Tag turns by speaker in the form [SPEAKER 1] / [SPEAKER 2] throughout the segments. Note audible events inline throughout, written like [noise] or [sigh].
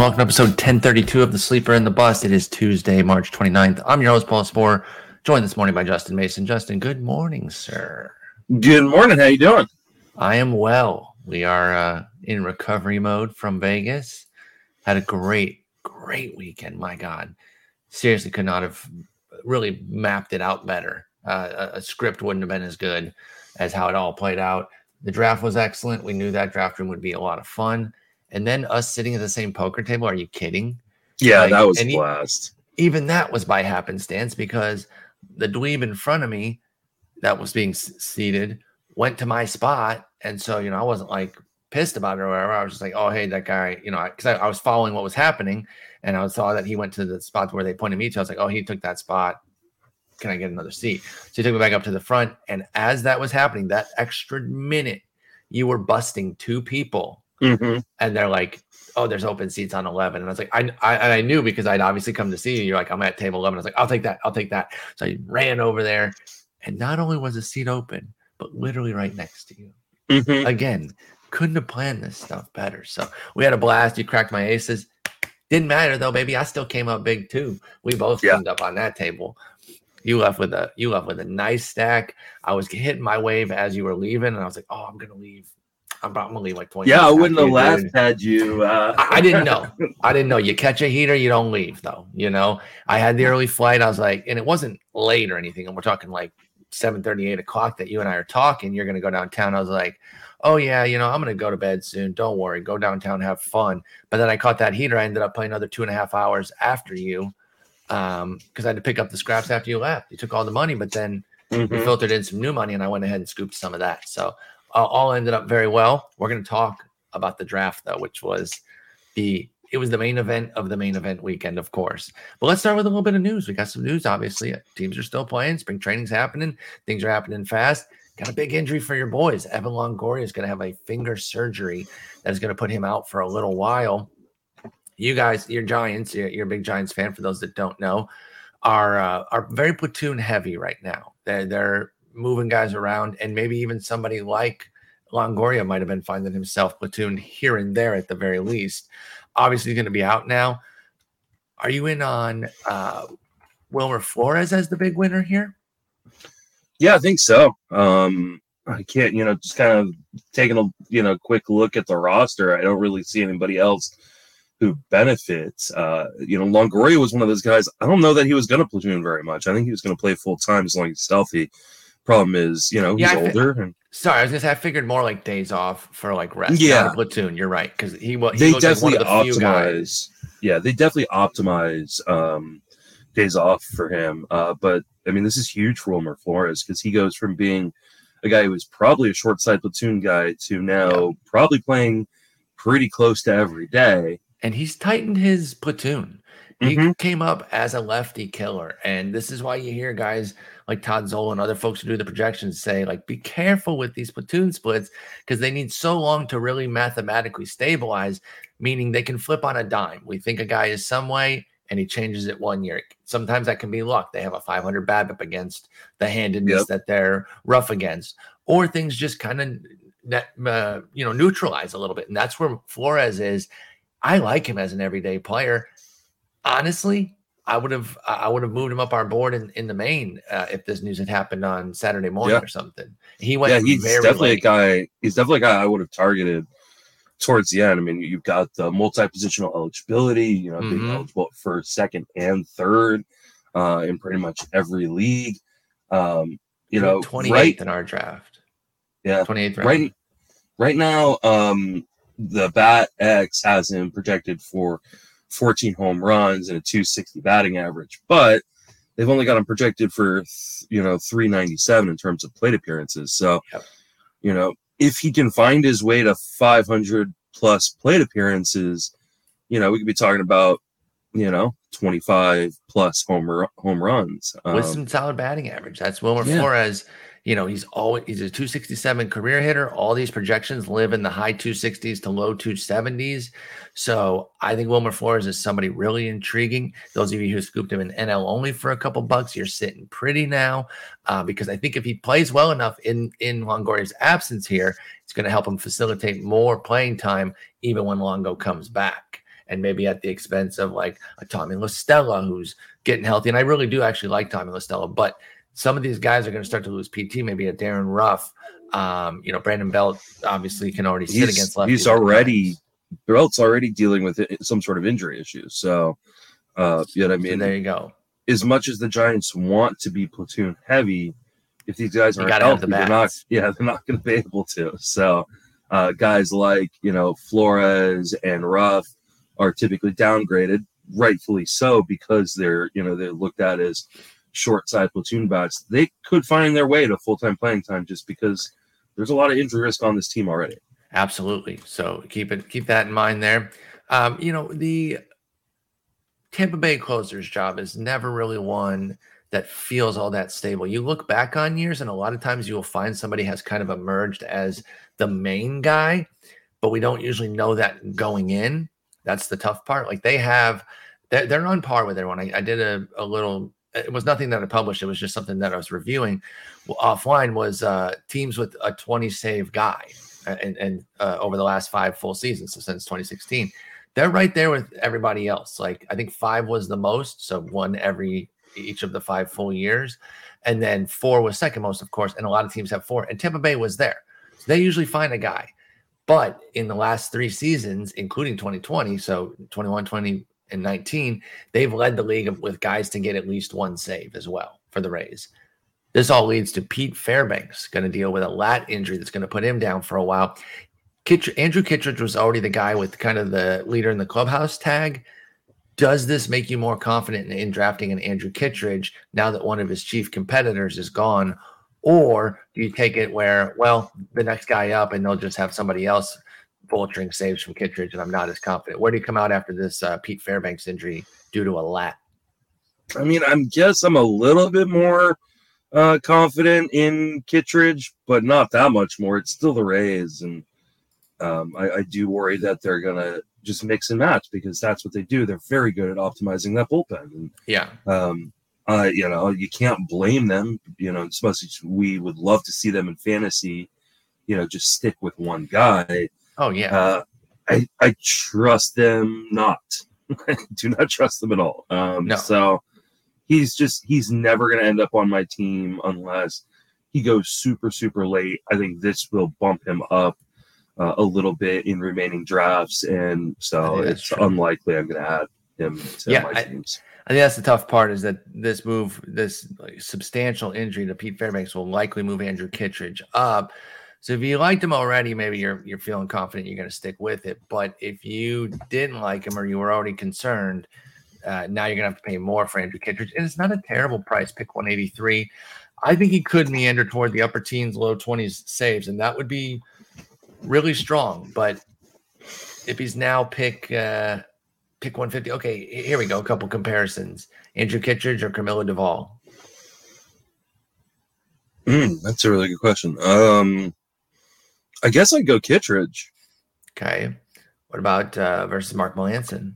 [SPEAKER 1] Welcome to episode 1032 of The Sleeper and the Bust. It is Tuesday, March 29th. I'm your host, Paul Sporer, joined this morning by Justin Mason. Justin, good morning, sir.
[SPEAKER 2] Good morning. How you doing?
[SPEAKER 1] I am well. We are uh, in recovery mode from Vegas. Had a great, great weekend. My God. Seriously, could not have really mapped it out better. Uh, a, a script wouldn't have been as good as how it all played out. The draft was excellent. We knew that draft room would be a lot of fun and then us sitting at the same poker table. Are you kidding?
[SPEAKER 2] Yeah, like, that was a blast.
[SPEAKER 1] Even that was by happenstance because the dweeb in front of me that was being seated went to my spot, and so you know I wasn't like pissed about it or whatever. I was just like, oh hey, that guy, you know, because I, I, was following what was happening, and I saw that he went to the spot where they pointed me to. I was like, oh, he took that spot. Can I get another seat? So he took me back up to the front, and as that was happening, that extra minute, you were busting two people Mm-hmm. And they're like, oh, there's open seats on 11. And I was like, I, I, and I knew because I'd obviously come to see you. You're like, I'm at table 11. I was like, I'll take that. I'll take that. So I ran over there. And not only was the seat open, but literally right next to you. Mm-hmm. Again, couldn't have planned this stuff better. So we had a blast. You cracked my aces. Didn't matter though, baby. I still came up big too. We both yeah. up on that table. You left with a you left with a nice stack. I was hitting my wave as you were leaving, and I was like, "Oh, I'm gonna leave I'm probably like 20.
[SPEAKER 2] Yeah, I wouldn't have laughed had you. Uh...
[SPEAKER 1] I, I, [laughs] didn't know. I didn't know. You catch a heater, you don't leave though. You know, I had the early flight. I was like, and it wasn't late or anything. And we're talking like 7 38 o'clock that you and I are talking. You're going to go downtown. I was like, oh, yeah, you know, I'm going to go to bed soon. Don't worry. Go downtown, have fun. But then I caught that heater. I ended up playing another two and a half hours after you because um, I had to pick up the scraps after you left. You took all the money, but then mm-hmm. we filtered in some new money and I went ahead and scooped some of that. So uh, all ended up very well. We're going to talk about the draft though, which was the it was the main event of the main event weekend, of course. But let's start with a little bit of news. We got some news, obviously. Teams are still playing, spring training's happening, things are happening fast. Got a big injury for your boys. Evan Longoria is going to have a finger surgery that is going to put him out for a little while. You guys, you're Giants, you're, you're a big Giants fan. For those that don't know, are uh, are very platoon heavy right now. They're they're moving guys around, and maybe even somebody like Longoria might have been finding himself platooned here and there at the very least. Obviously, he's going to be out now. Are you in on uh, Wilmer Flores as the big winner here?
[SPEAKER 2] Yeah, I think so. Um, I can't, you know, just kind of taking a you know quick look at the roster. I don't really see anybody else who benefits. Uh, you know, Longoria was one of those guys. I don't know that he was going to platoon very much. I think he was going to play full time as long as he's healthy. Problem is, you know, he's yeah, older. and
[SPEAKER 1] sorry, I was gonna say I figured more like days off for like rest.
[SPEAKER 2] Yeah,
[SPEAKER 1] platoon. You're right because he was.
[SPEAKER 2] They definitely like the optimize. Yeah, they definitely optimize um, days off for him. Uh, but I mean, this is huge for Wilmer Flores because he goes from being a guy who was probably a short side platoon guy to now yeah. probably playing pretty close to every day.
[SPEAKER 1] And he's tightened his platoon. He mm-hmm. came up as a lefty killer. And this is why you hear guys like Todd Zola and other folks who do the projections say, like, be careful with these platoon splits because they need so long to really mathematically stabilize, meaning they can flip on a dime. We think a guy is some way and he changes it one year. Sometimes that can be luck. They have a 500 BABIP against the handedness yep. that they're rough against, or things just kind of that uh, you know neutralize a little bit. And that's where Flores is. I like him as an everyday player honestly, I would have I would have moved him up our board in, in the main uh, if this news had happened on Saturday morning yeah. or something. He went.
[SPEAKER 2] Yeah, he's definitely late. a guy. He's definitely a guy I would have targeted towards the end. I mean, you've got the multi-positional eligibility. You know, mm-hmm. being eligible for second and third uh, in pretty much every league. Um, you know,
[SPEAKER 1] 28th right, in our draft.
[SPEAKER 2] Yeah,
[SPEAKER 1] 28th
[SPEAKER 2] round. right. Right now, um, the Bat X has him projected for 14 home runs and a 260 batting average, but they've only got him projected for you know 397 in terms of plate appearances. So, yep. you know, if he can find his way to 500 plus plate appearances, you know, we could be talking about you know 25 plus home home runs
[SPEAKER 1] with um, some solid batting average. That's Wilmer yeah. Flores you know, he's always he's a 267 career hitter. All these projections live in the high 260s to low 270s. So I think Wilmer Flores is somebody really intriguing. Those of you who scooped him in NL only for a couple bucks, you're sitting pretty now. Uh, because I think if he plays well enough in in Longoria's absence here, it's going to help him facilitate more playing time even when Longo comes back. and maybe at the expense of like a Tommy La Stella, who's getting healthy. And I really do actually like Tommy La Stella, but some of these guys are going to start to lose PT. Maybe a Darin Ruf, um, you know, Brandon Belt obviously can already sit
[SPEAKER 2] he's,
[SPEAKER 1] against lefties.
[SPEAKER 2] He's already Belt's already dealing with it, some sort of injury issues. So, uh, yet I mean,
[SPEAKER 1] So there you go.
[SPEAKER 2] as much as the Giants want to be platoon heavy, if these guys aren't
[SPEAKER 1] have
[SPEAKER 2] healthy,
[SPEAKER 1] the
[SPEAKER 2] they're not. Yeah, [laughs] they're not going to be able to. So, uh, guys like you know Flores and Ruf are typically downgraded, rightfully so, because they're you know they're looked at as short side platoon bats. They could find their way to full time playing time just because there's a lot of injury risk on this team already.
[SPEAKER 1] Absolutely. So keep it keep that in mind there. Um, you know, the Tampa Bay closer's job is never really one that feels all that stable. You look back on years, and a lot of times you will find somebody has kind of emerged as the main guy, but we don't usually know that going in. That's the tough part. Like they have, they're, they're on par with everyone. I, I did a, a little, it was nothing that I published. It was just something that I was reviewing offline was uh, teams with a 20 save guy and, and uh, over the last five full seasons, so since 2016, they're right there with everybody else. Like I think five was the most, so one every each of the five full years, and then four was second most, of course. And a lot of teams have four, and Tampa Bay was there. So they usually find a guy, but in the last three seasons, including 2020, so 21, 20, and 19, they've led the league with guys to get at least one save as well for the Rays. This all leads to Pete Fairbanks going to deal with a lat injury that's going to put him down for a while. Andrew Kittredge was already the guy with kind of the leader in the clubhouse tag. Does this make you more confident in, in drafting an Andrew Kittredge now that one of his chief competitors is gone? Or do you take it where, well, the next guy up and they'll just have somebody else vulturing saves from Kittredge and I'm not as confident? Where do you come out after this uh, Pete Fairbanks injury due to a lat?
[SPEAKER 2] I mean, I guess I'm a little bit more uh, confident in Kittredge, but not that much more. It's still the Rays, and um, I, I do worry that they're gonna just mix and match because that's what they do. They're very good at optimizing that bullpen, and
[SPEAKER 1] Yeah.
[SPEAKER 2] um, uh, you know, you can't blame them. You know, much we would love to see them in fantasy, you know, just stick with one guy.
[SPEAKER 1] Oh, yeah.
[SPEAKER 2] Uh, I I trust them not. I [laughs] do not trust them at all. Um,
[SPEAKER 1] No.
[SPEAKER 2] So he's just he's never going to end up on my team unless he goes super super late. I think this will bump him up uh, a little bit in remaining drafts, and so it's
[SPEAKER 1] true.
[SPEAKER 2] unlikely I'm going to add him to
[SPEAKER 1] Yeah,
[SPEAKER 2] my
[SPEAKER 1] I-
[SPEAKER 2] teams.
[SPEAKER 1] I think that's the tough part is that this move, this like, substantial injury to Pete Fairbanks will likely move Andrew Kittredge up. So if you liked him already, maybe you're you're feeling confident you're going to stick with it. But if you didn't like him or you were already concerned, uh, now you're going to have to pay more for Andrew Kittredge, and it's not a terrible price. Pick 183. I think he could meander toward the upper teens, low 20s saves, and that would be really strong. But if he's now pick uh, pick 150, okay, here we go. A couple comparisons: Andrew Kittredge or Camilo Doval.
[SPEAKER 2] Mm, that's a really good question. Um, I guess I'd go Kittredge,
[SPEAKER 1] Okay, what about uh, versus Mark Melancon?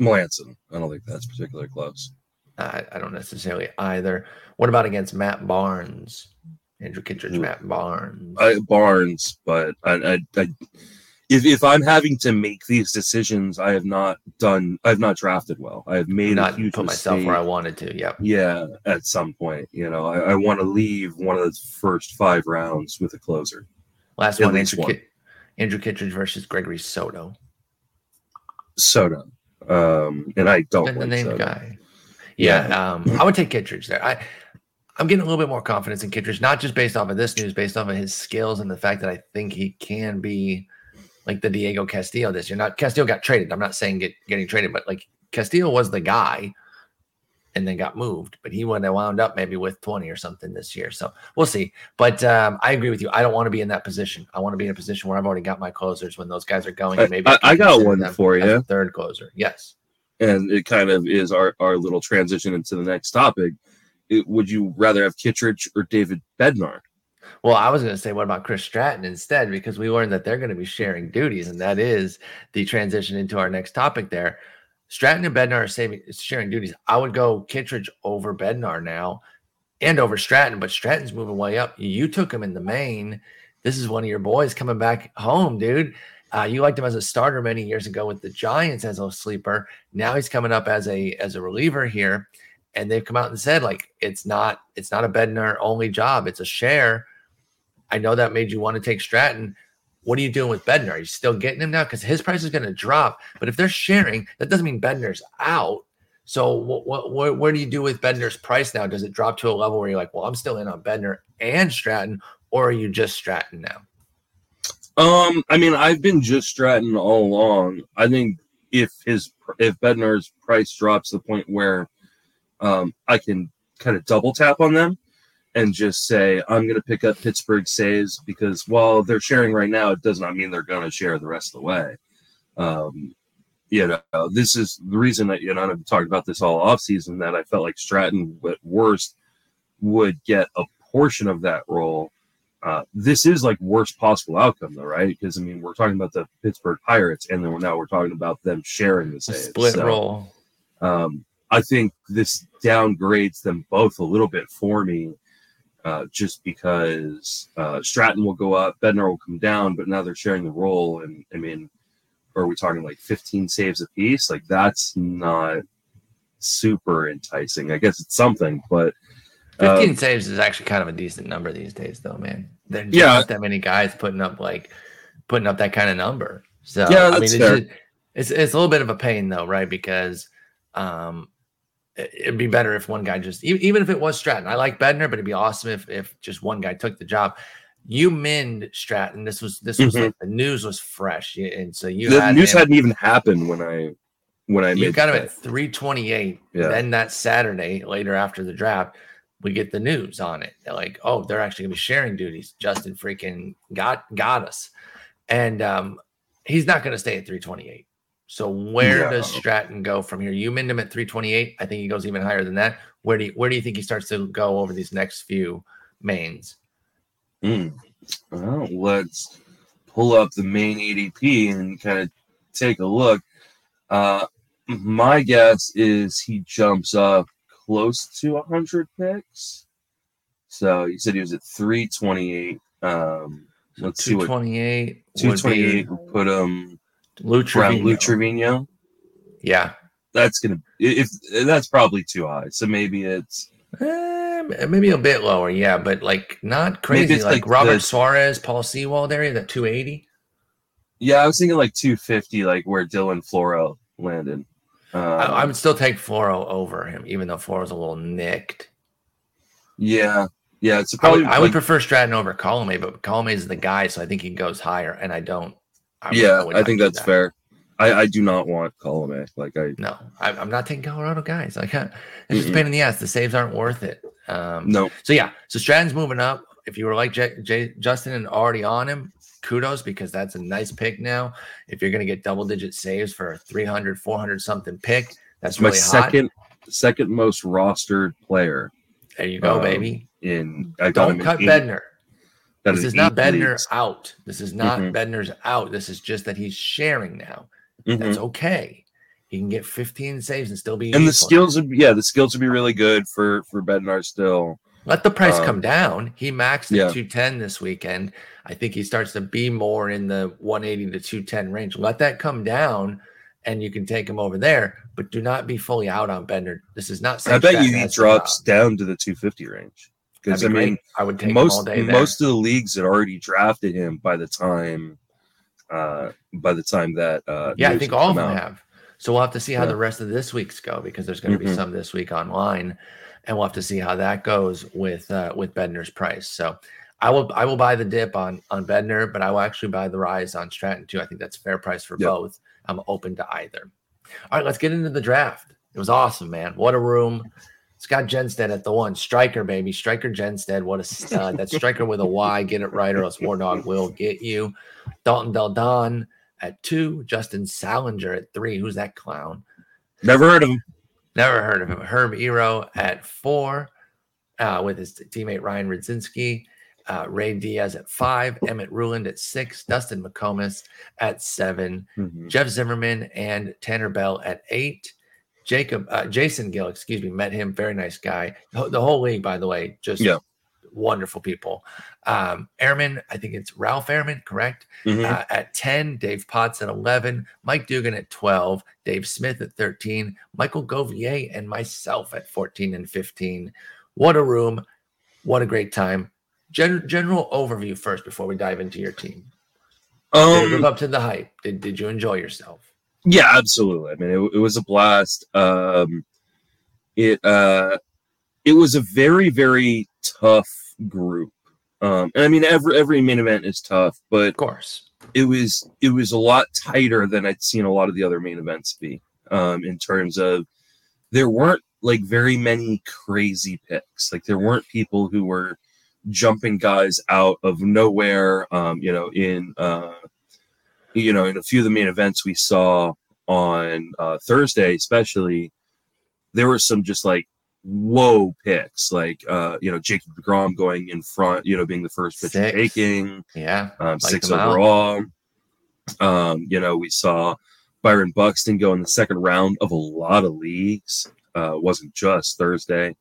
[SPEAKER 2] Melancon. I don't think that's particularly close.
[SPEAKER 1] Uh, I don't necessarily either. What about against Matt Barnes? Andrew Kittredge,
[SPEAKER 2] Ooh.
[SPEAKER 1] Matt Barnes.
[SPEAKER 2] I, Barnes, but I, I, I, if if I'm having to make these decisions, I have not done. I have not drafted well. I have made
[SPEAKER 1] not
[SPEAKER 2] a huge
[SPEAKER 1] put myself where I wanted to. Yep.
[SPEAKER 2] Yeah, at some point, you know, I, I want to leave one of the first five rounds with a closer.
[SPEAKER 1] Last
[SPEAKER 2] At
[SPEAKER 1] one, Andrew,
[SPEAKER 2] one.
[SPEAKER 1] Kit- Andrew Kittredge versus Gregory Soto.
[SPEAKER 2] Soto. um, and I don't
[SPEAKER 1] And the
[SPEAKER 2] like
[SPEAKER 1] named
[SPEAKER 2] Soto.
[SPEAKER 1] guy. Yeah, um, I would take Kittredge there. I, I'm getting a little bit more confidence in Kittredge, not just based off of this news, based off of his skills and the fact that I think he can be like the Diego Castillo this year. Not Castillo got traded. I'm not saying get getting traded, but like Castillo was the guy and then got moved, but he would have wound up maybe with 20 or something this year. So we'll see. But um, I agree with you. I don't want to be in that position. I want to be in a position where I've already got my closers when those guys are going.
[SPEAKER 2] I-
[SPEAKER 1] And maybe
[SPEAKER 2] I-
[SPEAKER 1] can
[SPEAKER 2] I got one for you.
[SPEAKER 1] third closer. Yes.
[SPEAKER 2] and it kind of is our, our little transition into the next topic. It, would you rather have Kittredge or David Bednar?
[SPEAKER 1] Well, I was going to say, what about Chris Stratton instead? Because we learned that they're going to be sharing duties, and that is the transition into our next topic there. Stratton and Bednar are saving, sharing duties. I would go Kittredge over Bednar now and over Stratton, but Stratton's moving way up. You took him in the main. This is one of your boys coming back home, dude. Uh, you liked him as a starter many years ago with the Giants as a sleeper. Now he's coming up as a as a reliever here, and they've come out and said like it's not it's not a Bednar only job; it's a share. I know that made you want to take Stratton. What are you doing with Bednar? Are you still getting him now? Because his price is going to drop. But if they're sharing, that doesn't mean Bednar's out. So what, what, what, do you do with Bednar's price now? Does it drop to a level where you're like, well, I'm still in on Bednar and Stratton, or are you just Stratton now?
[SPEAKER 2] Um, I mean, I've been just Stratton all along. I think if his if Bednar's price drops to the point where um, I can kind of double tap on them and just say I'm going to pick up Pittsburgh saves because while they're sharing right now, it does not mean they're going to share the rest of the way. Um, you know, this is the reason that you know I've talked about this all off season that I felt like Stratton at worst would get a portion of that role. Uh, this is like worst possible outcome though, right? Because I mean, we're talking about the Pittsburgh Pirates, and then now we're talking about them sharing the saves.
[SPEAKER 1] Split so, role.
[SPEAKER 2] Um, I think this downgrades them both a little bit for me, uh, just because uh, Stratton will go up, Bednar will come down, but now they're sharing the role, and I mean, are we talking like 15 saves a piece? Like that's not super enticing. I guess it's something, but
[SPEAKER 1] 15 um, saves is actually kind of a decent number these days, though, man. There's yeah. not that many guys putting up like putting up that kind of number. So yeah, I mean, it's, just, it's, it's a little bit of a pain though, right? Because um, it'd be better if one guy just even if it was Stratton. I like Bednar, but it'd be awesome if if just one guy took the job. You min Stratton. This was this was mm-hmm. like the news was fresh, and so you
[SPEAKER 2] the news him, hadn't even happened when I when I
[SPEAKER 1] you got him at three twenty eight. Yeah. Then that Saturday later after the draft we get the news on it. They're like, oh, they're actually gonna be sharing duties. Justin freaking got got us. And um, he's not gonna stay at 328. So where yeah. does Stratton go from here? You mind him at 328. I think he goes even higher than that. Where do you, where do you think he starts to go over these next few mains?
[SPEAKER 2] Mm. Well, let's pull up the main ADP and kind of take a look. Uh, my guess is he jumps up close to 100 picks. So you said he was at 328. Um, let's see what
[SPEAKER 1] 228.
[SPEAKER 2] 228 would put him
[SPEAKER 1] Lou Trivino.
[SPEAKER 2] Lou Trivino.
[SPEAKER 1] Yeah,
[SPEAKER 2] that's gonna if that's probably too high. So maybe it's
[SPEAKER 1] eh, maybe a bit lower. Yeah, but like not crazy. Like, like, Robert the, Suarez, Paul Sewald area that 280.
[SPEAKER 2] Yeah, I was thinking like 250, like where Dylan Floro landed.
[SPEAKER 1] Um, I, I, would still take Floro over him, even though Floro's a little nicked.
[SPEAKER 2] Yeah, yeah. It's
[SPEAKER 1] probably. I would, like, I would prefer Stratton over Colome, but Colome is the guy, so I think he goes higher, and I don't.
[SPEAKER 2] I yeah, I think that's that. fair. I, I do not want Colome. Like I
[SPEAKER 1] no, I, am not taking Colorado guys. Like [laughs] it's just a pain in the ass. The saves aren't worth it. Um,
[SPEAKER 2] no.
[SPEAKER 1] So yeah, so Stratton's moving up. If you were like J, J, Justin and already on him, kudos because that's a nice pick now. If you're going to get double digit saves for a 300, 400 something pick, that's really my
[SPEAKER 2] second hot. second most rostered player.
[SPEAKER 1] There you go, um, baby.
[SPEAKER 2] In
[SPEAKER 1] I don't cut Bednar. This is not Bednar leagues. out. This is not mm-hmm. Out. This is just that he's sharing now. Mm-hmm. That's okay. He can get 15 saves and still be.
[SPEAKER 2] And the skills would, yeah, the skills would be really good for for Bednar still.
[SPEAKER 1] Let the price um, come down. He maxed at yeah. 210 this weekend. I think he starts to be more in the 180 to 210 range. Let that come down and you can take him over there, but do not be fully out on Bender. This is not.
[SPEAKER 2] I bet you he drops down to the 250 range because I mean, great.
[SPEAKER 1] I would take
[SPEAKER 2] most
[SPEAKER 1] most
[SPEAKER 2] of the leagues had already drafted him by the time, uh, by the time that uh,
[SPEAKER 1] yeah, I think all of them out. have. So we'll have to see how yeah. the rest of this week's go because there's going to mm-hmm. be some this week online and we'll have to see how that goes with uh, with Bednar's price. So I will I will buy the dip on on Bednar, but I will actually buy the rise on Stratton too. I think that's fair price for yep. both. I'm open to either. All right, let's get into the draft. It was awesome, man. What a room. Scott Genstead at the one. Striker, baby. Striker Genstead. What a stud. That striker with a Y. Get it right, or else War Dog will get you. Dalton Del Don at two. Justin Salinger at three. Who's that clown?
[SPEAKER 2] Never heard of him.
[SPEAKER 1] Never heard of him. Herb Ero at four uh, with his teammate Ryan Rudzinski. Uh, Ray Diaz at five, Emmett Ruland at six, Dustin McComas at 7 mm-hmm. Jeff Zimmerman and Tanner Bell at eight. Jacob, uh, Jason Gill, excuse me, met him. Very nice guy. The whole league, by the way, just
[SPEAKER 2] yeah.
[SPEAKER 1] wonderful people. Um, Ehrman, I think it's Ralph Ehrman, correct?
[SPEAKER 2] Mhm.
[SPEAKER 1] Uh, at 10, Dave Potts at 11, Mike Dugan at 12, Dave Smith at 13, Michael Govier, and myself at 14 and 15. What a room. What a great time. Gen- general overview first before we dive into your team. Did
[SPEAKER 2] Um,
[SPEAKER 1] live up to the hype? Did, did you enjoy yourself?
[SPEAKER 2] Yeah, absolutely. I mean, it, it was a blast. Um, it uh, it was a very very tough group. Um, and I mean, every every main event is tough, but
[SPEAKER 1] Of course.
[SPEAKER 2] it was it was a lot tighter than I'd seen a lot of the other main events be. Um, in terms of there weren't like very many crazy picks. Like there weren't people who were jumping guys out of nowhere. Um, you know, in uh, you know, in a few of the main events we saw on uh, Thursday, especially, there were some just like whoa picks, like uh, you know, Jacob Degrom going in front, you know, being the first pitch
[SPEAKER 1] Six.
[SPEAKER 2] taking
[SPEAKER 1] Yeah.
[SPEAKER 2] um,
[SPEAKER 1] Like
[SPEAKER 2] six
[SPEAKER 1] them out.
[SPEAKER 2] overall. Um, you know, we saw Byron Buxton go in the second round of a lot of leagues. Uh, wasn't just Thursday.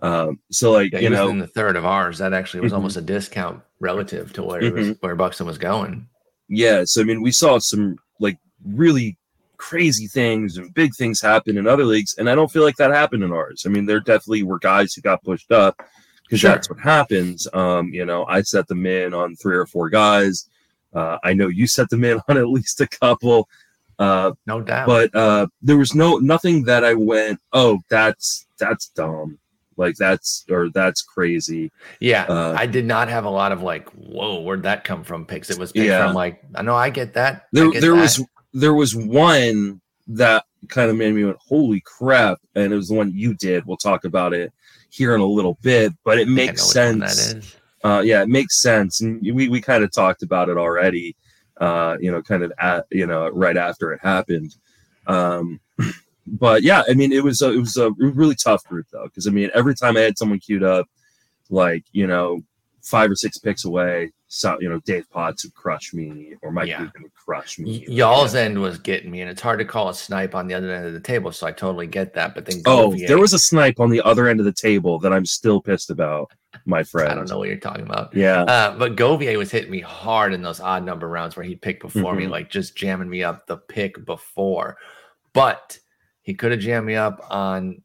[SPEAKER 2] Um, so like
[SPEAKER 1] Yeah,
[SPEAKER 2] you know,
[SPEAKER 1] in the third of ours. That actually was
[SPEAKER 2] Mhm.
[SPEAKER 1] almost a discount relative to where it was,
[SPEAKER 2] Mm-hmm.
[SPEAKER 1] where Buxton was going.
[SPEAKER 2] Yeah. So I mean, we saw some like really crazy things and big things happen in other leagues, and I don't feel like that happened in ours. I mean, there definitely were guys who got pushed up because
[SPEAKER 1] Sure.
[SPEAKER 2] that's what happens. Um, you know, I set them in on three or four guys. Uh, I know you set them in on at least a couple. Uh,
[SPEAKER 1] No doubt.
[SPEAKER 2] but uh there was no nothing that i went oh that's that's dumb like that's or that's crazy
[SPEAKER 1] yeah,
[SPEAKER 2] uh,
[SPEAKER 1] I did not have a lot of like, whoa, where'd that come from? Picks. It was picked
[SPEAKER 2] Yeah.
[SPEAKER 1] from like, I know I get that.
[SPEAKER 2] There
[SPEAKER 1] get
[SPEAKER 2] there
[SPEAKER 1] that.
[SPEAKER 2] was there was one that kind of made me went holy crap and it was the one you did we'll talk about it here in a little bit but it makes
[SPEAKER 1] know which one
[SPEAKER 2] sense uh yeah it makes sense and we we kind of talked about it already uh you know kind of at you know right after it happened um [clears throat] but yeah i mean it was a, it was a really tough group though because i mean every time i had someone queued up like you know five or six picks away so you know dave potts would crush me or mike
[SPEAKER 1] Yeah.
[SPEAKER 2] Dugan would crush me
[SPEAKER 1] Y- Y'all's end was getting me, and it's hard to call a snipe on the other end of the table. So I totally get that. But then,
[SPEAKER 2] oh
[SPEAKER 1] Govier-
[SPEAKER 2] there was a snipe on the other end of the table that i'm still pissed about my friend [laughs]
[SPEAKER 1] I don't know what you're talking about.
[SPEAKER 2] yeah
[SPEAKER 1] Uh, but Govier was hitting me hard in those odd number rounds where he picked before me,
[SPEAKER 2] Mhm.
[SPEAKER 1] like just jamming me up the pick before. But he could have jammed me up on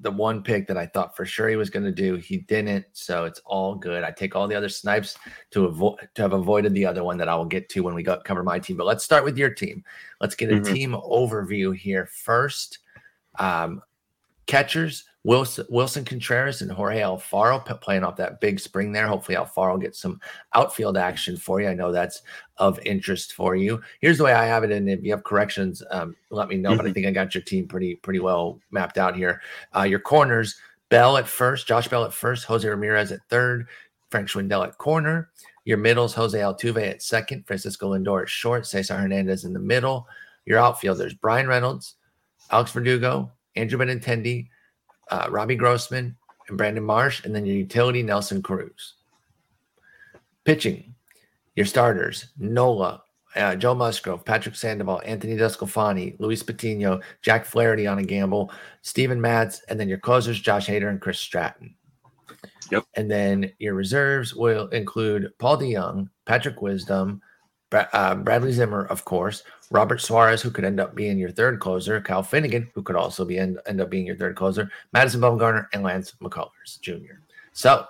[SPEAKER 1] the one pick that I thought for sure he was going to do. He didn't, so it's all good. I take all the other snipes to avoid to have avoided the other one that I will get to when we got cover my team. But let's start with your team. Let's get a
[SPEAKER 2] Mhm.
[SPEAKER 1] team overview here first. Um, catchers Willson, Willson Contreras and Jorge Alfaro playing off that big spring there. Hopefully, Alfaro gets some outfield action for you. I know that's of interest for you. Here's the way I have it, and if you have corrections, um, let me know. But I think I got your team pretty pretty well mapped out here. Uh, your corners: Bell at first, Josh Bell at first, Jose Ramirez at third, Frank Schwindel at corner. Your middles: Jose Altuve at second, Francisco Lindor at short, Cesar Hernandez in the middle. Your outfielders: Bryan Reynolds, Alex Verdugo, Andrew Benintendi, uh, Robbie Grossman, and Brandon Marsh, and then your utility Nelson Cruz. Pitching, your starters Nola, uh, Joe Musgrove, Patrick Sandoval, Anthony DeSclafani, Luis Patino, Jack Flaherty on a gamble, Steven Matz, and then your closers Josh Hader and Chris Stratton.
[SPEAKER 2] Yep.
[SPEAKER 1] And then your reserves will include Paul DeJong, Patrick Wisdom, uh, Bradley Zimmer, of course, Robert Suarez, who could end up being your third closer, Kyle Finnegan, who could also be end, end up being your third closer, Madison Bumgarner, and Lance McCullers Jr. So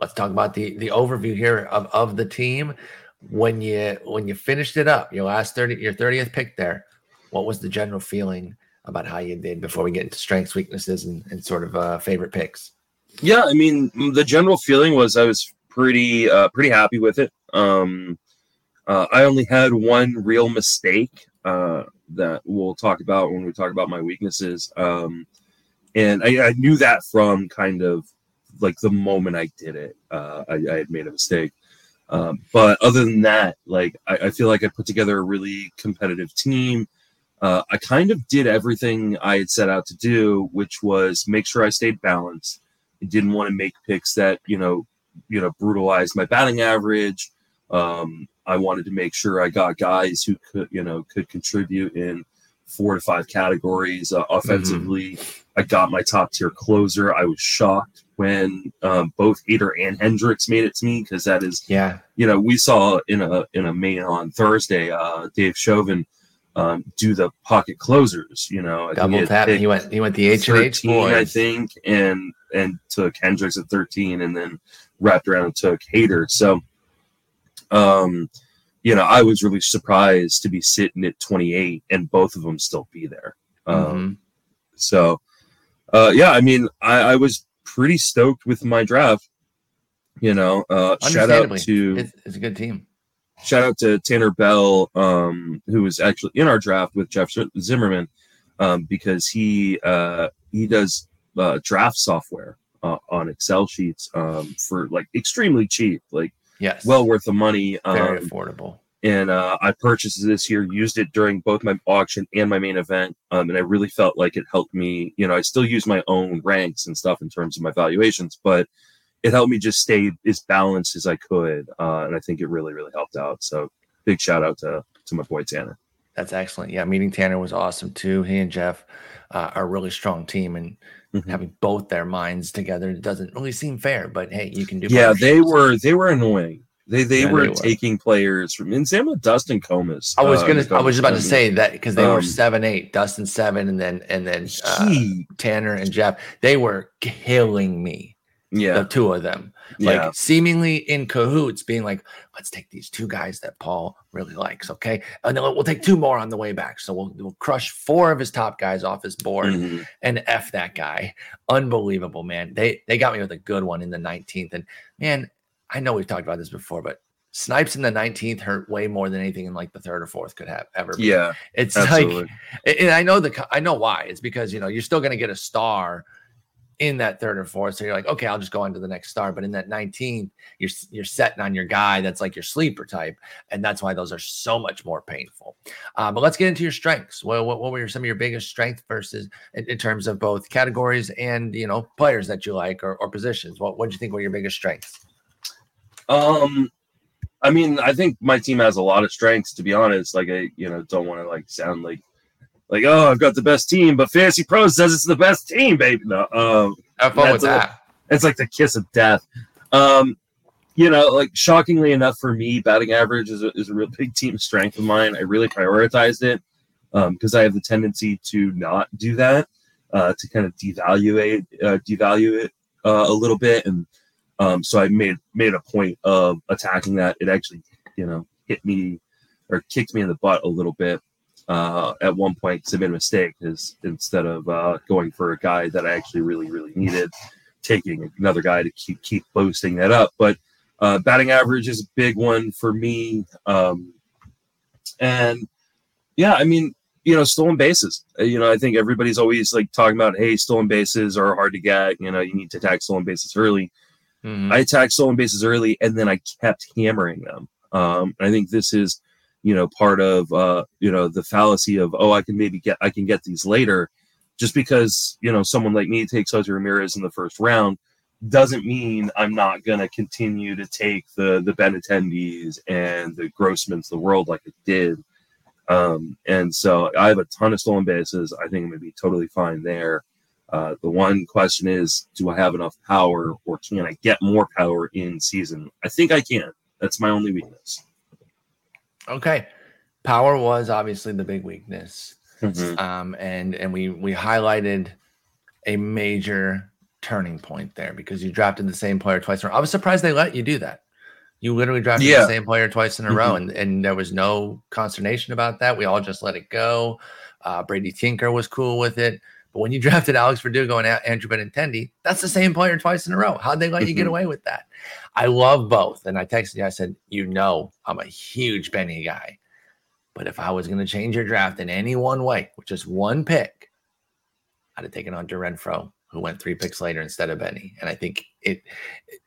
[SPEAKER 1] let's talk about the the overview here of, of the team. When you when you finished it up, your last 30, your 30th pick there, what was the general feeling about how you did before we get into strengths, weaknesses, and, and sort of uh, favorite picks?
[SPEAKER 2] yeah i mean the general feeling was i was pretty uh pretty happy with it. Um uh, i only had one real mistake uh that we'll talk about when we talk about my weaknesses. Um and i, I knew that from kind of like the moment i did it. Uh i, I had made a mistake. Um but other than that like i, I feel like i put together a really competitive team. Uh, I kind of did everything I had set out to do, which was make sure I stayed balanced. I didn't want to make picks that you know, you know, brutalized my batting average. Um, I wanted to make sure I got guys who could, you know, could contribute in four to five categories. Uh, offensively, I got my top tier closer. I was shocked when um, both Hader and Hendricks made it to me because that is,
[SPEAKER 1] Yeah.
[SPEAKER 2] you know, we saw in a in a main on Thursday, uh, Dave Chauvin um, do the pocket closers. You know,
[SPEAKER 1] Double tap. He went he went the H and H
[SPEAKER 2] 13, I think, and and took Hendricks at 13 and then wrapped around and took Hader. So um you know, I was really surprised to be sitting at 28 and both of them still be there. Um
[SPEAKER 1] Mhm.
[SPEAKER 2] so uh yeah, I mean I, I was pretty stoked with my draft. You know, uh shout out to
[SPEAKER 1] It's, it's a good team.
[SPEAKER 2] shout out to Tanner Bell, um, who was actually in our draft with Jeff Zimmerman, um, because he uh, he does uh, draft software uh, on Excel sheets um, for like extremely cheap, like
[SPEAKER 1] Yes.
[SPEAKER 2] well worth the money.
[SPEAKER 1] very
[SPEAKER 2] Um,
[SPEAKER 1] affordable.
[SPEAKER 2] and uh, I purchased this year, used it during both my auction and my main event, um, and I really felt like it helped me. You know, I still use my own ranks and stuff in terms of my valuations, but it helped me just stay as balanced as I could, uh, and I think it really, really helped out. So, big shout out to to my boy Tanner.
[SPEAKER 1] That's excellent. Yeah, meeting Tanner was awesome too. He and Jeff uh, are a really strong team, and
[SPEAKER 2] Mhm.
[SPEAKER 1] having both their minds together doesn't really seem fair. But hey, you can do.
[SPEAKER 2] Yeah, they were they were annoying. They they
[SPEAKER 1] Yeah,
[SPEAKER 2] were
[SPEAKER 1] they were.
[SPEAKER 2] taking players from and same with Dustin Comas.
[SPEAKER 1] I was
[SPEAKER 2] uh,
[SPEAKER 1] gonna. I was about to say that because they were
[SPEAKER 2] um,
[SPEAKER 1] seven, eight, Dustin seven, and then and then uh,
[SPEAKER 2] he,
[SPEAKER 1] Tanner and Jeff. They were killing me.
[SPEAKER 2] Yeah,
[SPEAKER 1] The two of them,
[SPEAKER 2] yeah,
[SPEAKER 1] like seemingly in cahoots, being like, "Let's take these two guys that Paul really likes, okay, and then we'll take two more on the way back. So we'll, we'll crush four of his top guys off his board."
[SPEAKER 2] Mhm.
[SPEAKER 1] and F that guy. Unbelievable, man. They they got me with a good one in the 19th. And man, I know we've talked about this before, but snipes in the 19th hurt way more than anything in like the third or fourth could have ever. been.
[SPEAKER 2] yeah,
[SPEAKER 1] It's
[SPEAKER 2] absolutely.
[SPEAKER 1] like and I know the I know why. It's because you know you're still gonna get a star in that third or fourth. So you're like, okay, I'll just go on to the next star. But in that 19th, you're you're setting on your guy that's like your sleeper type, and that's why those are so much more painful. Uh, but let's get into your strengths. Well, what, what were some of your biggest strengths versus in, in terms of both categories and you know players that you like or, or positions? What what do you think were your biggest strengths?
[SPEAKER 2] Um, I mean, I think my team has a lot of strengths. To be honest, like I, you know, don't want to like sound like like oh, I've got the best team, but Fantasy Pros says it's the best team, baby. No, um,
[SPEAKER 1] Have fun with
[SPEAKER 2] That's a-
[SPEAKER 1] that.
[SPEAKER 2] it's like the kiss of death. Um, you know, like shockingly enough for me, batting average is a, is a real big team strength of mine. I really prioritized it because I have the tendency to not do that, uh, to kind of devaluate uh, devalue it uh, a little bit, and um, so I made made a point of attacking that. It actually, you know, hit me or kicked me in the butt a little bit uh, at one point because I made a mistake. Is instead of uh, going for a guy that I actually really really needed taking another guy to keep keep boosting that up. But uh, batting average is a big one for me. Um, and yeah, I mean, you know, stolen bases. You know, I think everybody's always like talking about, hey, stolen bases are hard to get. You know, you need to attack stolen bases early.
[SPEAKER 1] Mhm.
[SPEAKER 2] I attacked stolen bases early, and then I kept hammering them. Um, I think this is, you know, part of uh, you know the fallacy of oh, I can maybe get I can get these later, just because you know someone like me takes Jose Ramirez in the first round doesn't mean I'm not gonna continue to take the the Benintendis and the Grossmans the world like I did. Um, and so I have a ton of stolen bases. I think I'm gonna be totally fine there. Uh, the one question is, do I have enough power, or can I get more power in season? I think I can. That's my only weakness.
[SPEAKER 1] Okay. Power was obviously the big weakness.
[SPEAKER 2] Mhm.
[SPEAKER 1] um, and and we we highlighted a major turning point there because you drafted the same player twice in a row. I was surprised they let you do that. You literally drafted
[SPEAKER 2] Yeah.
[SPEAKER 1] the same player twice in a row, and and there was no consternation about that. We all just let it go. Uh, Brady Tinker was cool with it. But when you [laughs] drafted Alex Verdugo and Andrew Benintendi, that's the same player twice in a row. How'd they let you get
[SPEAKER 2] Mhm.
[SPEAKER 1] away with that? I love both. And I texted you, I said, you know, I'm a huge Benny guy. But if I was going to change your draft in any one way, with just one pick, I'd have taken on Renfroe, who went three picks later instead of Benny. And I think it,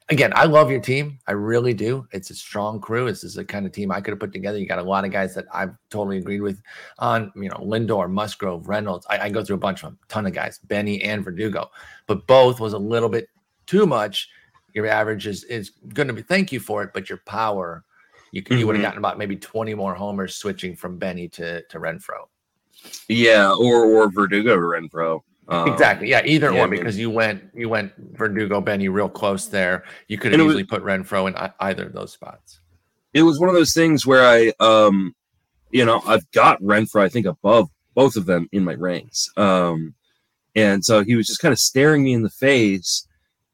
[SPEAKER 1] again, I love your team. I really do. It's a strong crew. This is the kind of team I could have put together. You got a lot of guys that I've totally agreed with on, you know, Lindor, Musgrove, Reynolds. I, I go through a bunch of them, ton of guys, Benny and Verdugo. But both was a little bit too much. Your average is, is going to be, thank you for it, but your power, you, could you would have
[SPEAKER 2] mm-hmm.
[SPEAKER 1] gotten about maybe 20 more homers switching from Benny to, to Renfroe.
[SPEAKER 2] Yeah, or or Verdugo Renfroe. Um,
[SPEAKER 1] exactly. Yeah, either
[SPEAKER 2] yeah, mean-
[SPEAKER 1] because you went you went Verdugo Benny real close there. You could have
[SPEAKER 2] it was-
[SPEAKER 1] easily put Renfroe in either of those spots.
[SPEAKER 2] It was one of those things where I, um, you know, I've got Renfroe, I think, above both of them in my ranks. Um, and so he was just kind of staring me in the face.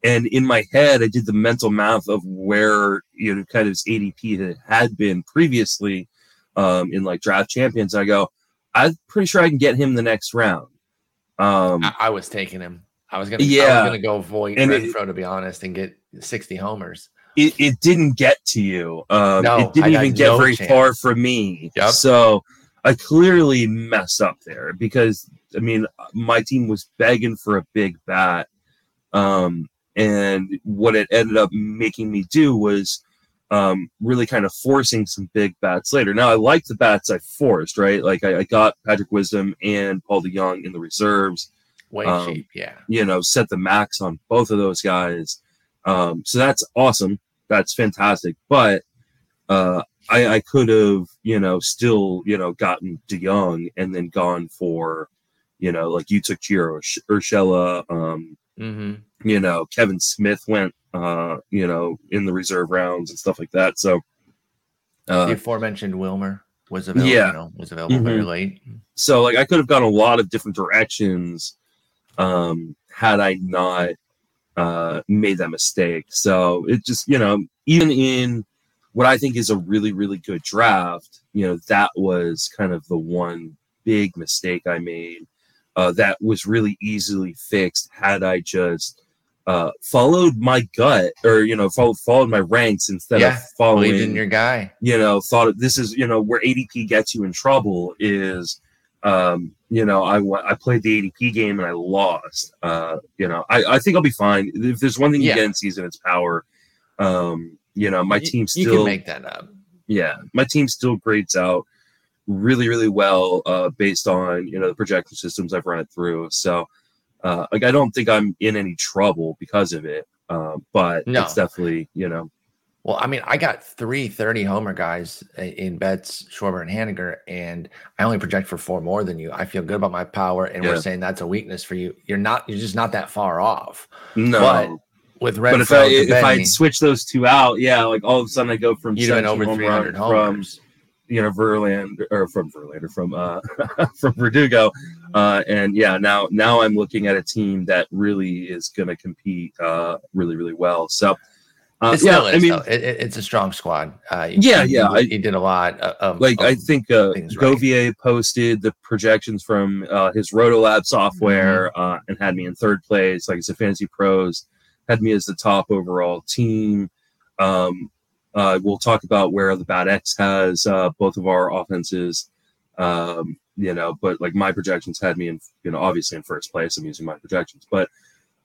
[SPEAKER 2] And in my head, I did the mental math of where, you know, kind of his ADP had been previously um, in like draft champions. I go, I'm pretty sure I can get him the next round. Um,
[SPEAKER 1] I, I was taking him. I was gonna
[SPEAKER 2] yeah, I
[SPEAKER 1] was gonna go avoid
[SPEAKER 2] And it-
[SPEAKER 1] to be honest and get 60 homers.
[SPEAKER 2] it, it didn't get to you. Um,
[SPEAKER 1] No,
[SPEAKER 2] it didn't even get
[SPEAKER 1] no
[SPEAKER 2] very
[SPEAKER 1] chance.
[SPEAKER 2] far from me.
[SPEAKER 1] Yep.
[SPEAKER 2] So I clearly messed up there because I mean my team was begging for a big bat, um, and what it ended up making me do was um, really kind of forcing some big bats later. Now I like the bats I forced, right? Like I, I got Patrick Wisdom and Paul DeJong in the reserves
[SPEAKER 1] Way
[SPEAKER 2] Um,
[SPEAKER 1] cheap, yeah.
[SPEAKER 2] you know, set the max on both of those guys. Um, so that's awesome. That's fantastic. But uh, I, I could have, you know, still, you know, gotten DeJong and then gone for, you know, like you took Gio Ursh- Urshela, um,
[SPEAKER 1] hmm
[SPEAKER 2] you know, Kevin Smith went, uh, you know, in the reserve rounds and stuff like that. So,
[SPEAKER 1] the
[SPEAKER 2] uh,
[SPEAKER 1] aforementioned Wilmer was available.
[SPEAKER 2] Yeah.
[SPEAKER 1] You know, was available very
[SPEAKER 2] Mhm.
[SPEAKER 1] late.
[SPEAKER 2] so like I could have gone a lot of different directions um had I not uh made that mistake. So it just, you know, even in what I think is a really, really good draft, you know, that was kind of the one big mistake I made. Uh, that was really easily fixed had I just uh, followed my gut or you know followed, followed my ranks instead
[SPEAKER 1] Yeah,
[SPEAKER 2] of following
[SPEAKER 1] in your guy.
[SPEAKER 2] you know, thought this is, you know, where ADP gets you in trouble is, um, you know, I I played the ADP game and I lost. Uh, you know, I, I think I'll be fine. If there's one thing you
[SPEAKER 1] Yeah.
[SPEAKER 2] get in season, it's power. Um, you know, my
[SPEAKER 1] You-
[SPEAKER 2] team
[SPEAKER 1] You
[SPEAKER 2] still,
[SPEAKER 1] can make that up.
[SPEAKER 2] yeah, my team still grades out really, really well uh, based on you know the projection systems I've run it through. So, uh, like, I don't think I'm in any trouble because of it. Uh, but
[SPEAKER 1] No.
[SPEAKER 2] it's definitely you know
[SPEAKER 1] Well, I mean, I got three 30 homer guys in Betts, Schwarber and Haniger, and I only project for four more than you. I feel good about my power, and
[SPEAKER 2] Yeah.
[SPEAKER 1] we're saying that's a weakness for you. You're not, you're just not that far off.
[SPEAKER 2] no.
[SPEAKER 1] But with Renfroe
[SPEAKER 2] but if I if I'd switch those two out, yeah, like all of a sudden I go from
[SPEAKER 1] been
[SPEAKER 2] 17
[SPEAKER 1] over 300
[SPEAKER 2] run from
[SPEAKER 1] homers.
[SPEAKER 2] You know Verlander or from Verlander from uh [laughs] from Verdugo, uh, and yeah, now now I'm looking at a team that really is going to compete uh really really well. So uh,
[SPEAKER 1] It
[SPEAKER 2] yeah, I mean.
[SPEAKER 1] It- it- it's a strong squad. Uh,
[SPEAKER 2] Yeah,
[SPEAKER 1] he-
[SPEAKER 2] yeah,
[SPEAKER 1] He, he did a lot of, of
[SPEAKER 2] like I think uh,
[SPEAKER 1] things right.
[SPEAKER 2] Posted the projections from uh, his Rotolab software
[SPEAKER 1] Mm-hmm.
[SPEAKER 2] uh, and had me in third place. Like I said, Fantasy Pros had me as the top overall team. Um, uh, we'll talk about where the Bat X has uh, both of our offenses. Um, you know, but like my projections had me in, you know, obviously in first place. I'm using my projections, but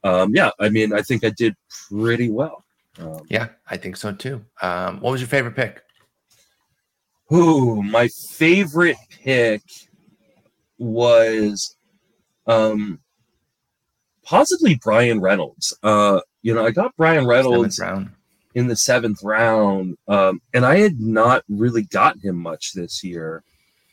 [SPEAKER 2] um, yeah, I mean, I think I did pretty well. Um,
[SPEAKER 1] yeah, I think so too. Um, what was your favorite pick?
[SPEAKER 2] Ooh, my favorite pick was um possibly Bryan Reynolds. Uh you know, I got Bryan Reynolds. In the seventh round, um, and I had not really gotten him much this year.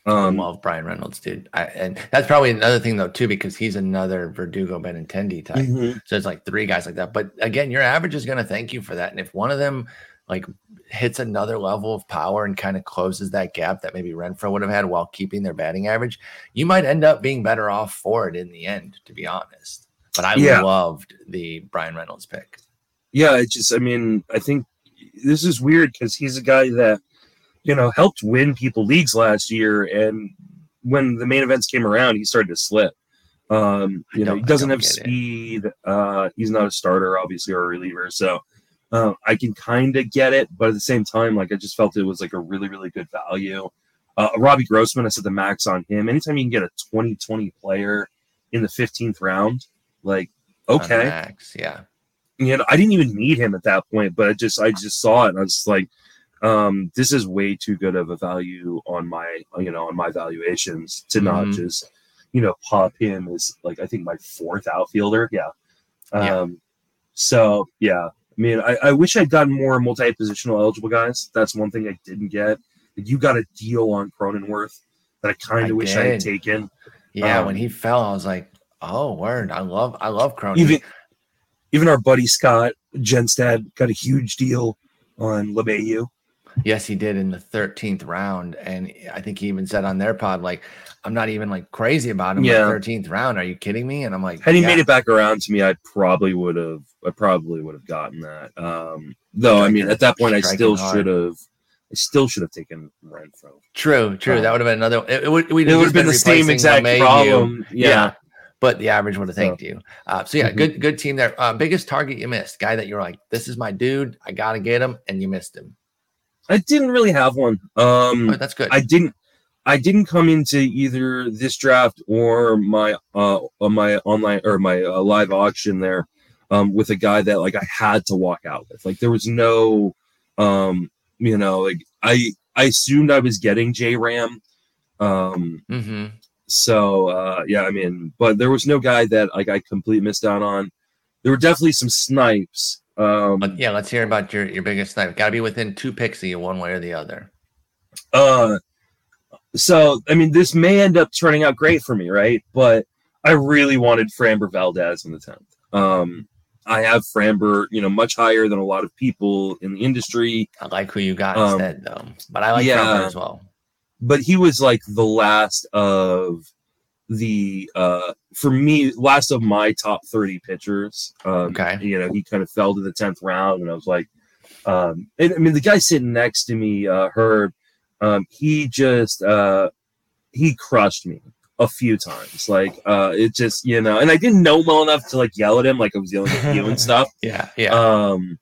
[SPEAKER 1] I
[SPEAKER 2] Um,
[SPEAKER 1] love Bryan Reynolds, dude. I, and that's probably another thing though too, because he's another Verdugo Benintendi type.
[SPEAKER 2] mhm.
[SPEAKER 1] So it's like three guys like that. But again, your average is going to thank you for that. And if one of them like hits another level of power and kind of closes that gap that maybe Renfroe would have had while keeping their batting average, you might end up being better off for it in the end, to be honest. But I
[SPEAKER 2] Yeah.
[SPEAKER 1] loved the Bryan Reynolds pick.
[SPEAKER 2] Yeah, it just I mean, I think this is weird because he's a guy that you know helped win people leagues last year, and when the main events came around, he started to slip. Um, you know, he doesn't have
[SPEAKER 1] it.
[SPEAKER 2] speed. Uh, he's not a starter, obviously, or a reliever. So uh, I can kind of get it, but at the same time, like I just felt it was like a really, really good value. Uh, Robbie Grossman, I set the max on him. Anytime you can get a 2020 player in the 15th round, like okay,
[SPEAKER 1] Max. Yeah.
[SPEAKER 2] You know, I didn't even need him at that point, but I just I just saw it and I was like, um, this is way too good of a value on my you know on my valuations to not
[SPEAKER 1] Mhm.
[SPEAKER 2] just you know pop him as like I think my fourth outfielder. Yeah.
[SPEAKER 1] Yeah.
[SPEAKER 2] Um so yeah, I mean I, I wish I'd gotten more multi positional eligible guys. That's one thing I didn't get. You got a deal on Cronenworth. that I kind of wish I had taken.
[SPEAKER 1] Yeah,
[SPEAKER 2] Um,
[SPEAKER 1] when he fell, I was like, "Oh, word! I love, I love Crony."
[SPEAKER 2] Even even our buddy Scott Jenstad got a huge deal on LeMahieu.
[SPEAKER 1] yes, he did in the thirteenth round, and I think he even said on their pod, like, "I'm not even like crazy about him."
[SPEAKER 2] Yeah.
[SPEAKER 1] thirteenth round. Are you kidding me? And I'm like,
[SPEAKER 2] Had he
[SPEAKER 1] yeah.
[SPEAKER 2] made it back around to me, I probably would have. I probably would have gotten that. Um, though, I mean, at that point, I still should have. I still should have taken Renfroe.
[SPEAKER 1] True, true.
[SPEAKER 2] Uh,
[SPEAKER 1] that would have been another. It, it would.
[SPEAKER 2] It would have been the same exact problem.
[SPEAKER 1] Yeah.
[SPEAKER 2] Yeah.
[SPEAKER 1] But the average would have thanked you. Uh, so yeah,
[SPEAKER 2] Mhm.
[SPEAKER 1] good, good team there. Uh, biggest target you missed, guy that you're like, this is my dude. I gotta get him, and you missed him.
[SPEAKER 2] I didn't really have one. Um,
[SPEAKER 1] But that's good.
[SPEAKER 2] I didn't. I didn't come into either this draft or my uh on my online or my uh, live auction there um with a guy that like I had to walk out with. Like there was no um you know like I I assumed I was getting J Ram. Um
[SPEAKER 1] hmm
[SPEAKER 2] so uh yeah, I mean, but there was no guy that like I completely missed out on. There were definitely some snipes. Um
[SPEAKER 1] yeah, let's hear about your your biggest snipe. Got to be within two picks of you, one way or the other.
[SPEAKER 2] Uh, so I mean, this may end up turning out great for me, right? But I really wanted Framber Valdez in the tenth. Um, I have Framber, you know, much higher than a lot of people in the industry,
[SPEAKER 1] I like who you got
[SPEAKER 2] Um,
[SPEAKER 1] instead, though. But I like
[SPEAKER 2] yeah.
[SPEAKER 1] Trumper as well.
[SPEAKER 2] But he was like the last of the uh for me last of my top 30 pitchers um
[SPEAKER 1] Okay.
[SPEAKER 2] you know he kind of fell to the 10th round and i was like um and, i mean the guy sitting next to me uh herb um he just uh he crushed me a few times like uh it just you know and i didn't know him well enough to like yell at him like i was yelling at you and [laughs] stuff
[SPEAKER 1] Yeah, yeah.
[SPEAKER 2] um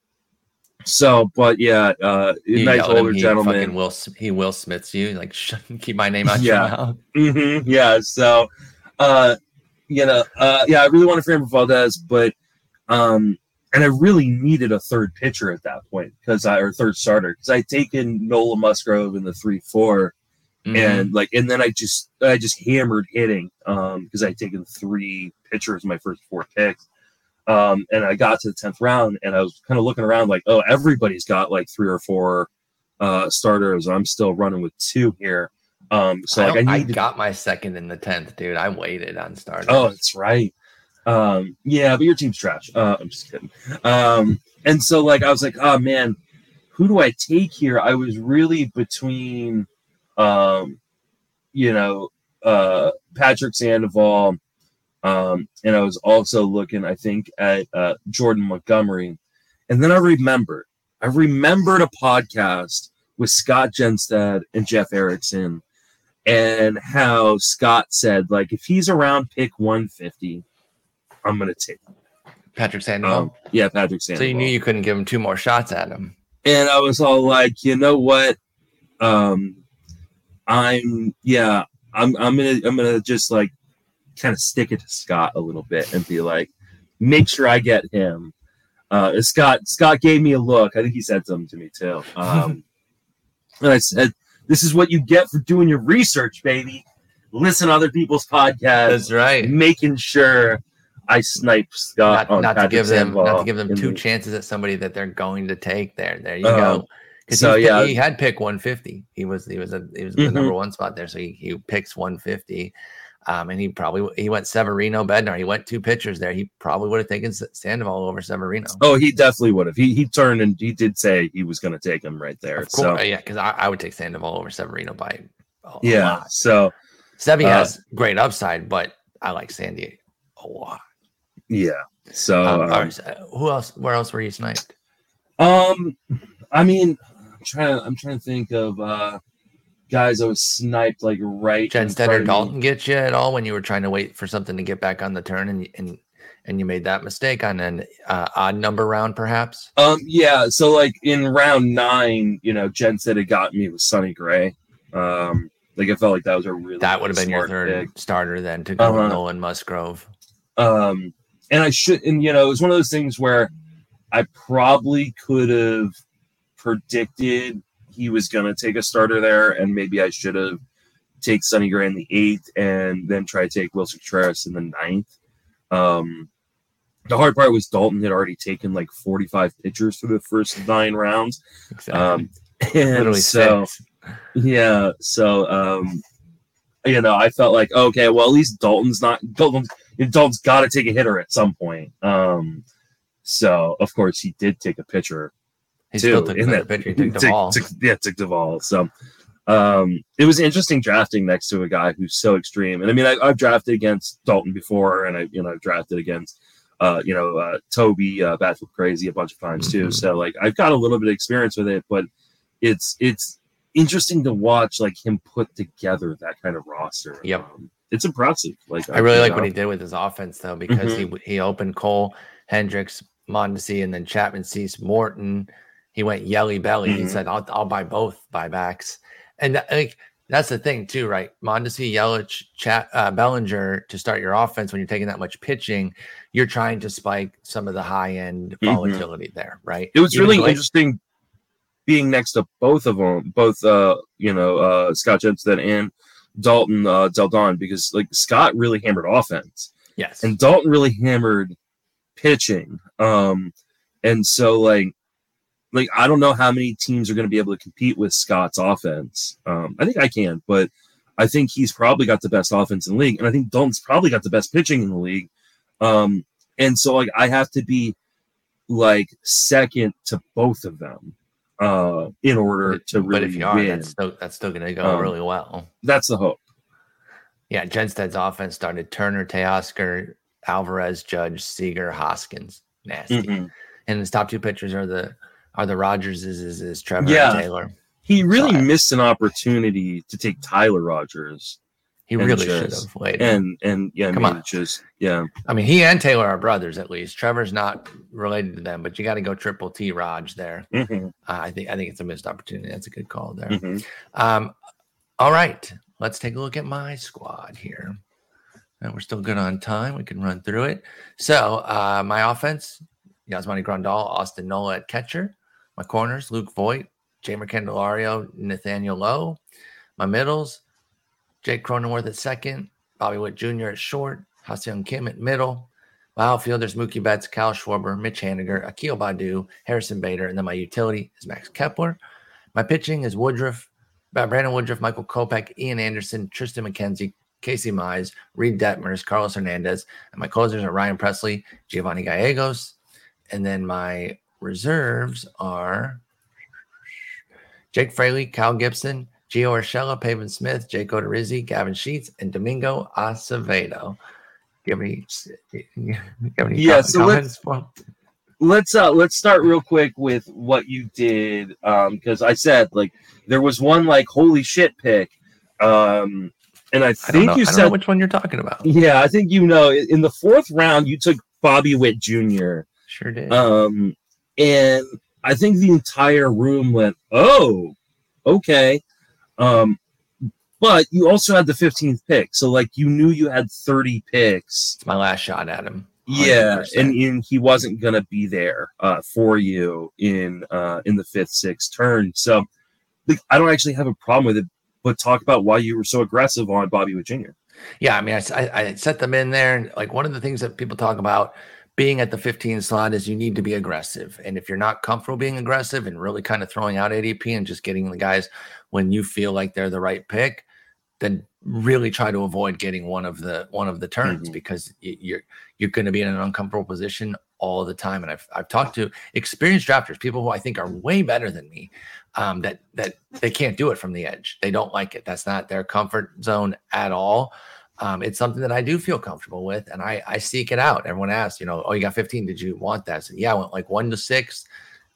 [SPEAKER 2] so but yeah uh
[SPEAKER 1] You
[SPEAKER 2] nice
[SPEAKER 1] at him,
[SPEAKER 2] older
[SPEAKER 1] he
[SPEAKER 2] gentleman
[SPEAKER 1] Will, he Will Smiths you like [laughs] keep my name out
[SPEAKER 2] Yeah.
[SPEAKER 1] your mouth.
[SPEAKER 2] hmm Yeah. So, uh, you know, uh, yeah, I really wanted Framber Valdez, but, um, and I really needed a third pitcher at that point because I, or third starter, because I'd taken Nola Musgrove in the three, four,
[SPEAKER 1] Mhm.
[SPEAKER 2] and like, and then I just, I just hammered hitting, um, because I'd taken three pitchers my first four picks. Um, and I got to the 10th round and I was kind of looking around like, oh, everybody's got like three or four, uh, starters. I'm still running with two here. Um, so
[SPEAKER 1] I,
[SPEAKER 2] like I,
[SPEAKER 1] don't- I
[SPEAKER 2] needed
[SPEAKER 1] got my second in the tenth, dude. I waited on starters.
[SPEAKER 2] Oh, that's right. Um, yeah, but your team's trash. Uh, I'm just kidding. Um, and so like I was like, oh man, who do I take here? I was really between, um, you know, uh, Patrick Sandoval, um, and I was also looking, I think, at uh, Jordan Montgomery, and then I remembered, I remembered a podcast with Scott Jenstad and Jeff Erickson and how Scott said, like, if he's around pick 150, I'm gonna take him.
[SPEAKER 1] Patrick Sandoval.
[SPEAKER 2] Um, yeah, Patrick
[SPEAKER 1] Sandy.
[SPEAKER 2] so
[SPEAKER 1] you knew you couldn't give him two more shots at him.
[SPEAKER 2] and I was all like, you know what? Um, I'm yeah, I'm I'm gonna I'm gonna just like kind of stick it to Scott a little bit and be like, make sure I get him. Uh, Scott Scott gave me a look. I think he said something to me too. [laughs] Um, and I said, "This is what you get for doing your research, baby. Listen to other people's podcasts,
[SPEAKER 1] That's right.
[SPEAKER 2] making sure I snipe Scott
[SPEAKER 1] Not, not to give them not to give them two
[SPEAKER 2] the-
[SPEAKER 1] chances at somebody that they're going to take there. There you
[SPEAKER 2] Um,
[SPEAKER 1] go. Because
[SPEAKER 2] so, yeah.
[SPEAKER 1] he had pick 150. He was he was a, he was the
[SPEAKER 2] Mhm.
[SPEAKER 1] number one spot there. So he, he picks 150. Um, and he probably he went Severino Bednar. He went two pitchers there. He probably would have taken Sandoval over Severino.
[SPEAKER 2] Oh, he definitely would have. He he turned and he did say he was going to take him right there.
[SPEAKER 1] Of course,
[SPEAKER 2] So
[SPEAKER 1] yeah, because I, I would take Sandoval over Severino by a
[SPEAKER 2] yeah,
[SPEAKER 1] lot.
[SPEAKER 2] so
[SPEAKER 1] Sevy
[SPEAKER 2] Uh,
[SPEAKER 1] has great upside, but I like Sandy a lot.
[SPEAKER 2] yeah, so
[SPEAKER 1] Um,
[SPEAKER 2] um,
[SPEAKER 1] all right, so who else? Where else were you sniped?
[SPEAKER 2] um, I mean, I'm trying. I'm trying to think of uh guys I was sniped like right. Jenstad
[SPEAKER 1] or. Dalton get you at all when you were trying to wait for something to get back on the turn and and and you made that mistake on an uh, odd number round, perhaps?
[SPEAKER 2] Um, yeah. So like in round nine, you know, Jen said it got me with Sonny Gray. Um, like I felt like that was a really
[SPEAKER 1] That would have been your third
[SPEAKER 2] pick.
[SPEAKER 1] starter then to go
[SPEAKER 2] Uh-huh.
[SPEAKER 1] Nolan Musgrove.
[SPEAKER 2] Um, and I should, and you know, it was one of those things where I probably could have predicted he was going to take a starter there, and maybe I should have take Sonny Gray in the eighth and then try to take Willson Contreras in the ninth. Um, the hard part was Dalton had already taken like 45 pitchers through the first nine rounds.
[SPEAKER 1] Exactly.
[SPEAKER 2] Um, and
[SPEAKER 1] Literally
[SPEAKER 2] so,
[SPEAKER 1] six.
[SPEAKER 2] yeah. So, um, you know, I felt like okay, well, at least Dalton's not Dalton's Dalton's got to take a hitter at some point. Um, so of course he did take a pitcher
[SPEAKER 1] He
[SPEAKER 2] too.
[SPEAKER 1] still took
[SPEAKER 2] in that-
[SPEAKER 1] pitcher. Took the
[SPEAKER 2] took- [laughs] took- yeah, took ball. So um, it was interesting drafting next to a guy who's so extreme. And I mean, I, I've drafted against Dalton before, and I, you know, I've drafted against, uh, you know, uh, Toby uh, Batfield Crazy a bunch of times too.
[SPEAKER 1] Mhm.
[SPEAKER 2] So like, I've got a little bit of experience with it, but it's it's interesting to watch like him put together that kind of roster.
[SPEAKER 1] Yep.
[SPEAKER 2] Um, it's impressive. Like
[SPEAKER 1] I really like
[SPEAKER 2] know,
[SPEAKER 1] what he did with his offense though, because he he opened Cole, Hendricks, Mondesi, and then Chapman, Cease, Morton. He went yelly belly. He
[SPEAKER 2] Mhm.
[SPEAKER 1] said, "I'll I'll buy both buybacks," and that, like that's the thing too, right? Mondesi, Yelich, Chat, uh, Bellinger to start your offense when you're taking that much pitching, you're trying to spike some of the high end
[SPEAKER 2] Mhm.
[SPEAKER 1] volatility there, right?
[SPEAKER 2] It was
[SPEAKER 1] Even
[SPEAKER 2] really
[SPEAKER 1] Blake-
[SPEAKER 2] interesting being next to both of them, both uh, you know, uh, Scott Jenstad and Dalton uh, Del Don, because like Scott really hammered offense
[SPEAKER 1] Yes,
[SPEAKER 2] and Dalton really hammered pitching. Um, and so like, like I don't know how many teams are going to be able to compete with Scott's offense. Um, I think I can, but I think he's probably got the best offense in the league, and I think Dalton's probably got the best pitching in the league. Um, and so like I have to be like second to both of them uh in order to really
[SPEAKER 1] but if you are,
[SPEAKER 2] win.
[SPEAKER 1] that's still that's still going to go
[SPEAKER 2] Um,
[SPEAKER 1] really well.
[SPEAKER 2] That's the hope.
[SPEAKER 1] Yeah, Jenstad's offense started Turner, Teoscar, Alvarez, Judge, Seager, Hoskins. Nasty.
[SPEAKER 2] Mhm.
[SPEAKER 1] And his top two pitchers are the are the Rogers is is, Trevor
[SPEAKER 2] Yeah.
[SPEAKER 1] and Taylor.
[SPEAKER 2] He really missed an opportunity to take Tyler Rogers
[SPEAKER 1] He really should have played.
[SPEAKER 2] and and yeah,
[SPEAKER 1] Come
[SPEAKER 2] I mean,
[SPEAKER 1] on.
[SPEAKER 2] just yeah.
[SPEAKER 1] I mean, he and Taylor are brothers at least. Trevor's not related to them, but you got to go triple T Raj there.
[SPEAKER 2] Mhm,
[SPEAKER 1] Uh, I think I think it's a missed opportunity. That's a good call there.
[SPEAKER 2] mhm.
[SPEAKER 1] Um, all right, let's take a look at my squad here. And we're still good on time. We can run through it. So uh, my offense: Yasmani Grandal, Austin Nola at catcher. My corners: Luke Voit, Jeimer Candelario, Nathaniel Lowe. My middles: Jake Cronenworth at second, Bobby Witt Jr. at short, Ha-Seong Kim at middle. My outfielders: Mookie Betts, Kyle Schwarber, Mitch Haniger, Akil Baddoo, Harrison Bader, and then my utility is Max Kepler. My pitching is Woodruff, uh, Brandon Woodruff, Michael Kopech, Ian Anderson, Tristan McKenzie, Casey Mize, Reid Detmers, Carlos Hernandez, and my closers are Ryan Pressly, Giovanni Gallegos, and then my reserves are Jake Fraley, Kyle Gibson, Gio Urshela, Pavin Smith, Jake Odorizzi, Gavin Sheets, and Domingo Acevedo. Do you have any, do you have any
[SPEAKER 2] Yeah, so let's- let's uh let's start real quick with what you did um because i said like there was one like holy shit pick um and i
[SPEAKER 1] I
[SPEAKER 2] think
[SPEAKER 1] know,
[SPEAKER 2] you
[SPEAKER 1] I
[SPEAKER 2] said
[SPEAKER 1] which one you're talking about.
[SPEAKER 2] yeah i think you know in the fourth round you took bobby witt jr
[SPEAKER 1] Sure did.
[SPEAKER 2] um and i think the entire room went oh okay um but you also had the 15th pick so like you knew you had 30 picks
[SPEAKER 1] it's my last shot at him.
[SPEAKER 2] yeah,
[SPEAKER 1] 100%.
[SPEAKER 2] and, and he wasn't gonna be there uh, for you in uh, in the fifth, sixth turn. So like, I don't actually have a problem with it. But talk about why you were so aggressive on Bobby Witt Jr.
[SPEAKER 1] Yeah, I mean, I set them in there, and like one of the things that people talk about being at the 15 slot is you need to be aggressive. And if you're not comfortable being aggressive and really kind of throwing out ADP and just getting the guys when you feel like they're the right pick, then really try to avoid getting one of the one of the turns
[SPEAKER 2] Mhm.
[SPEAKER 1] because you're you're going to be in an uncomfortable position all the time. And I've I've talked to experienced drafters, people who I think are way better than me, um, that that they can't do it from the edge. They don't like it. That's not their comfort zone at all. Um, it's something that I do feel comfortable with, and I I seek it out. Everyone asks, you know, oh, you got 15. Did you want that? I said, yeah, I went like one to six,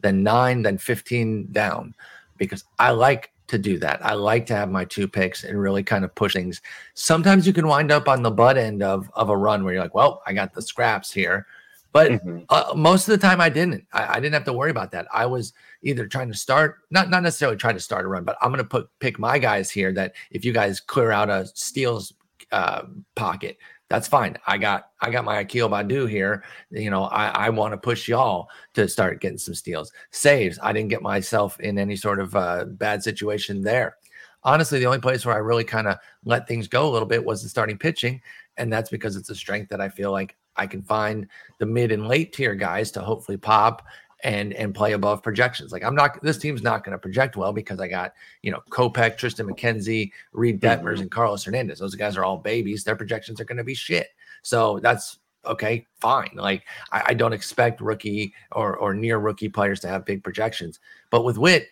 [SPEAKER 1] then nine, then 15 down, because I like to do that. I like to have my two picks and really kind of push things. Sometimes you can wind up on the butt end of of a run where you're like, well, I got the scraps here, but
[SPEAKER 2] Mhm.
[SPEAKER 1] uh, most of the time I didn't. I, I didn't have to worry about that. I was either trying to start, not not necessarily trying to start a run, but I'm going to put pick my guys here. That if you guys clear out a steals uh, pocket, that's fine. I got I got my Akil Baddoo here. You know, I I want to push y'all to start getting some steals, saves. I didn't get myself in any sort of uh, bad situation there. Honestly, the only place where I really kind of let things go a little bit was the starting pitching, and that's because it's a strength that I feel like I can find the mid and late tier guys to hopefully pop and and play above projections. Like I'm not this team's not going to project well because I got you know Kopech, Tristan McKenzie, Reid Detmers, mm-hmm. and Carlos Hernandez. Those guys are all babies. Their projections are going to be shit. So that's okay, fine. Like I, I, don't expect rookie or or near rookie players to have big projections. But with Witt,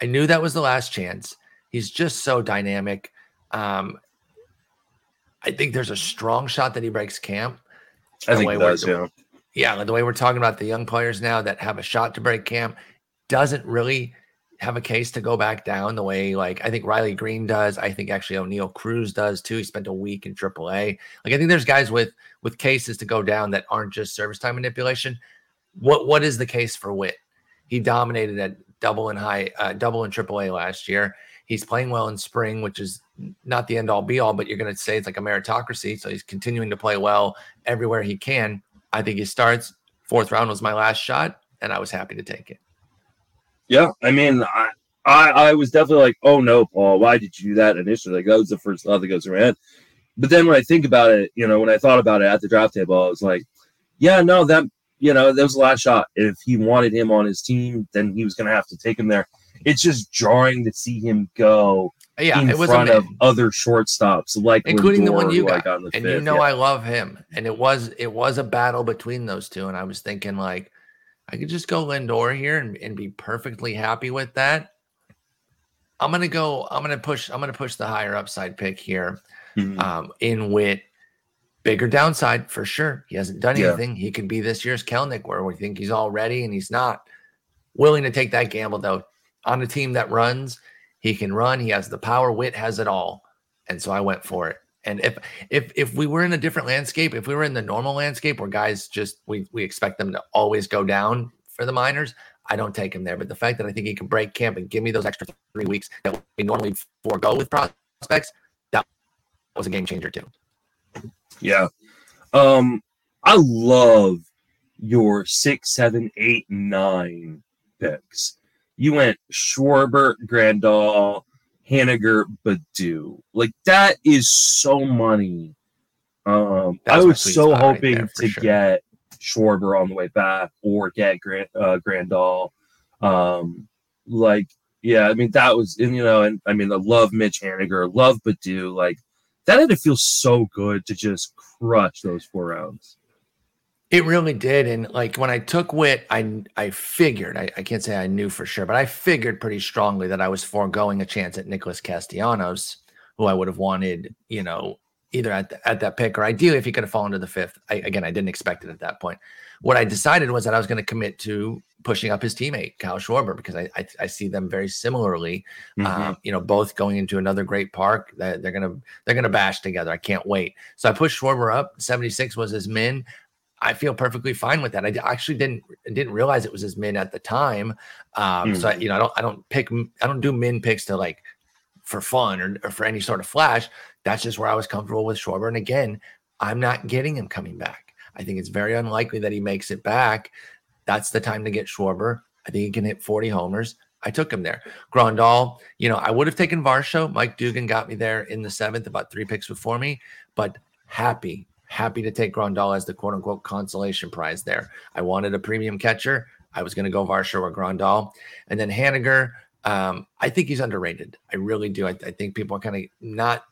[SPEAKER 1] I knew that was the last chance. He's just so dynamic. Um, I think there's a strong shot that he breaks camp.
[SPEAKER 2] I think he does, yeah.
[SPEAKER 1] Yeah, the way we're talking about the young players now that have a shot to break camp doesn't really have a case to go back down the way like I think Riley Greene does. I think actually Oneil Cruz does too. He spent a week in AAA. Like I think there's guys with with cases to go down that aren't just service time manipulation. What what is the case for Witt? He dominated at double and high, uh, double and AAA last year. He's playing well in spring, which is not the end all be all, but you're going to say it's like a meritocracy. So he's continuing to play well everywhere he can. I think he starts. Fourth round was my last shot, and I was happy to take it.
[SPEAKER 2] Yeah, I mean, I, I, I was definitely like, oh no, Paul, why did you do that initially? Like that was the first thought that goes through my head. But then when I think about it, you know, when I thought about it at the draft table, I was like, yeah, no, that you know, that was the last shot. If he wanted him on his team, then he was going to have to take him there. It's just jarring to see him go
[SPEAKER 1] yeah,
[SPEAKER 2] in
[SPEAKER 1] it was
[SPEAKER 2] front of other shortstops, like
[SPEAKER 1] including Lindor, the one you got. got and fifth. you know, yeah. I love him, and it was it was a battle between those two, and I was thinking like I could just go Lindor here and, and be perfectly happy with that. I'm gonna go. I'm gonna push. I'm gonna push the higher upside pick here. Mm-hmm. Um, in Witt, bigger downside for sure. He hasn't done anything. Yeah. He could be this year's Kelenic, where we think he's all ready and he's not willing to take that gamble though. On a team that runs, he can run. He has the power. Witt has it all, and so I went for it. And if if if we were in a different landscape, if we were in the normal landscape where guys just we we expect them to always go down for the minors, I don't take him there. But the fact that I think he can break camp and give me those extra three weeks that we normally forego with prospects, that was a game changer too.
[SPEAKER 2] Yeah. Um, I love your six, seven, eight, nine picks. You went Schwarber, Grandal, Haniger Baddoo. Like that is so money. Um, I was so hoping right to sure. get Schwarber on the way back or get Grand, uh, Grandal. Um, like, yeah, I mean that was, and you know, and I mean, I love Mitch Haniger, love Baddoo. Like that had to feel so good to just crush those four rounds.
[SPEAKER 1] It really did. And like when I took witt, I I figured, I, I, can't say I knew for sure, but I figured pretty strongly that I was foregoing a chance at Nicholas Castellanos, who I would have wanted, you know, either at, the, at that pick or ideally if he could have fallen to the fifth. I, again, I didn't expect it at that point. What I decided was that I was going to commit to pushing up his teammate Kyle Schwarber because I I, I see them very similarly. Mm-hmm. Um, you know, both going into another great park. That they're gonna they're gonna bash together. I can't wait. So I pushed Schwarber up. Seventy six was his min. I feel perfectly fine with that. I actually didn't didn't realize it was his min at the time. Um, mm. So I, you know, I don't I don't pick I don't do min picks to like for fun or, or, for any sort of flash. That's just where I was comfortable with Schwarber. And again, I'm not getting him coming back. I think it's very unlikely that he makes it back. That's the time to get Schwarber. I think he can hit 40 homers. I took him there. Grandal, you know, I would have taken Varsho. Mike Dugan got me there in the seventh, about three picks before me, but happy happy to take Grandal as the quote unquote consolation prize there. I wanted a premium catcher. I was going to go Varsho or Grandal. And then Haniger, um, I think he's underrated. I really do. I, I think people are kind of not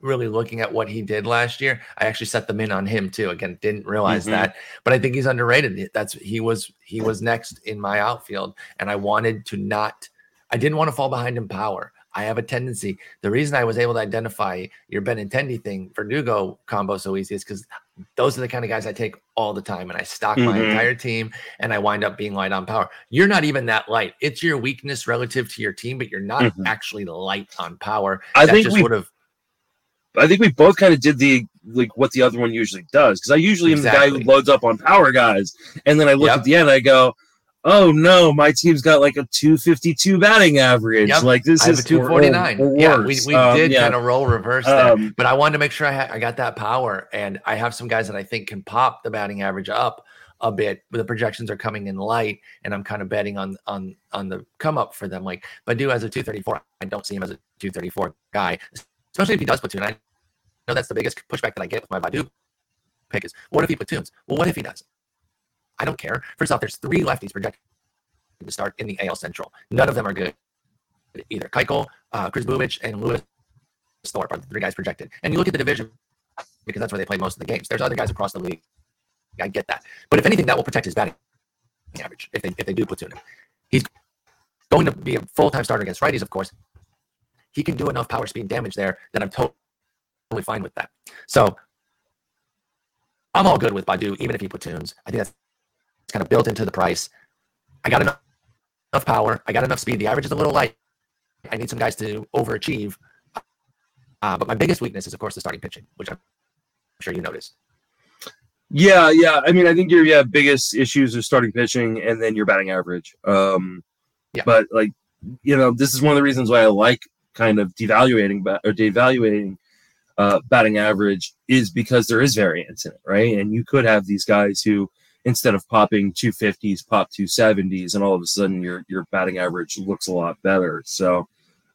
[SPEAKER 1] really looking at what he did last year. I actually set them in on him too. Again, didn't realize mm-hmm. that, but I think he's underrated. That's he was he was next in my outfield, and I wanted to not. I didn't want to fall behind in power. I have a tendency. The reason I was able to identify your Benintendi thing for Verdugo combo so easy is because those are the kind of guys I take all the time, and I stock mm-hmm. my entire team, and I wind up being light on power. You're not even that light. It's your weakness relative to your team, but you're not mm-hmm. actually light on power.
[SPEAKER 2] I that think we would have. I think we both kind of did the like what the other one usually does because I usually exactly. am the guy who loads up on power guys, and then I look yep. at the end, I go, oh no, my team's got like a 252 batting average. Yep. Like this I is
[SPEAKER 1] a 249. Or, or yeah, we, we um, did yeah. kind of roll reverse there, um, but I wanted to make sure I, had, I got that power, and I have some guys that I think can pop the batting average up a bit. The projections are coming in light, and I'm kind of betting on on on the come up for them. Like Baddoo as a 234, I don't see him as a 234 guy, especially if he does platoon. I know that's the biggest pushback that I get with my Baddoo pick is what if he platoons? Well, what if he does? I don't care. First off, there's three lefties projected to start in the AL Central. None of them are good either. Keuchel, uh, Kris Bubic, and Lewis Thorpe are the three guys projected. And you look at the division because that's where they play most of the games. There's other guys across the league. I get that. But if anything, that will protect his batting average if they if they do platoon him. He's going to be a full time starter against righties, of course. He can do enough power speed damage there that I'm totally fine with that. So I'm all good with Baddoo, even if he platoons. I think that's kind of built into the price. I got enough, enough power. I got enough speed. The average is a little light. I need some guys to overachieve. Uh, but my biggest weakness is, of course, the starting pitching, which I'm sure you noticed.
[SPEAKER 2] Yeah, yeah. I mean, I think your yeah biggest issues are starting pitching and then your batting average. Um,
[SPEAKER 1] Yeah.
[SPEAKER 2] But like, you know, this is one of the reasons why I like kind of devaluating ba- or devaluating uh, batting average is because there is variance in it, right? And you could have these guys who instead of popping 250s, pop 270s, and all of a sudden your your batting average looks a lot better. So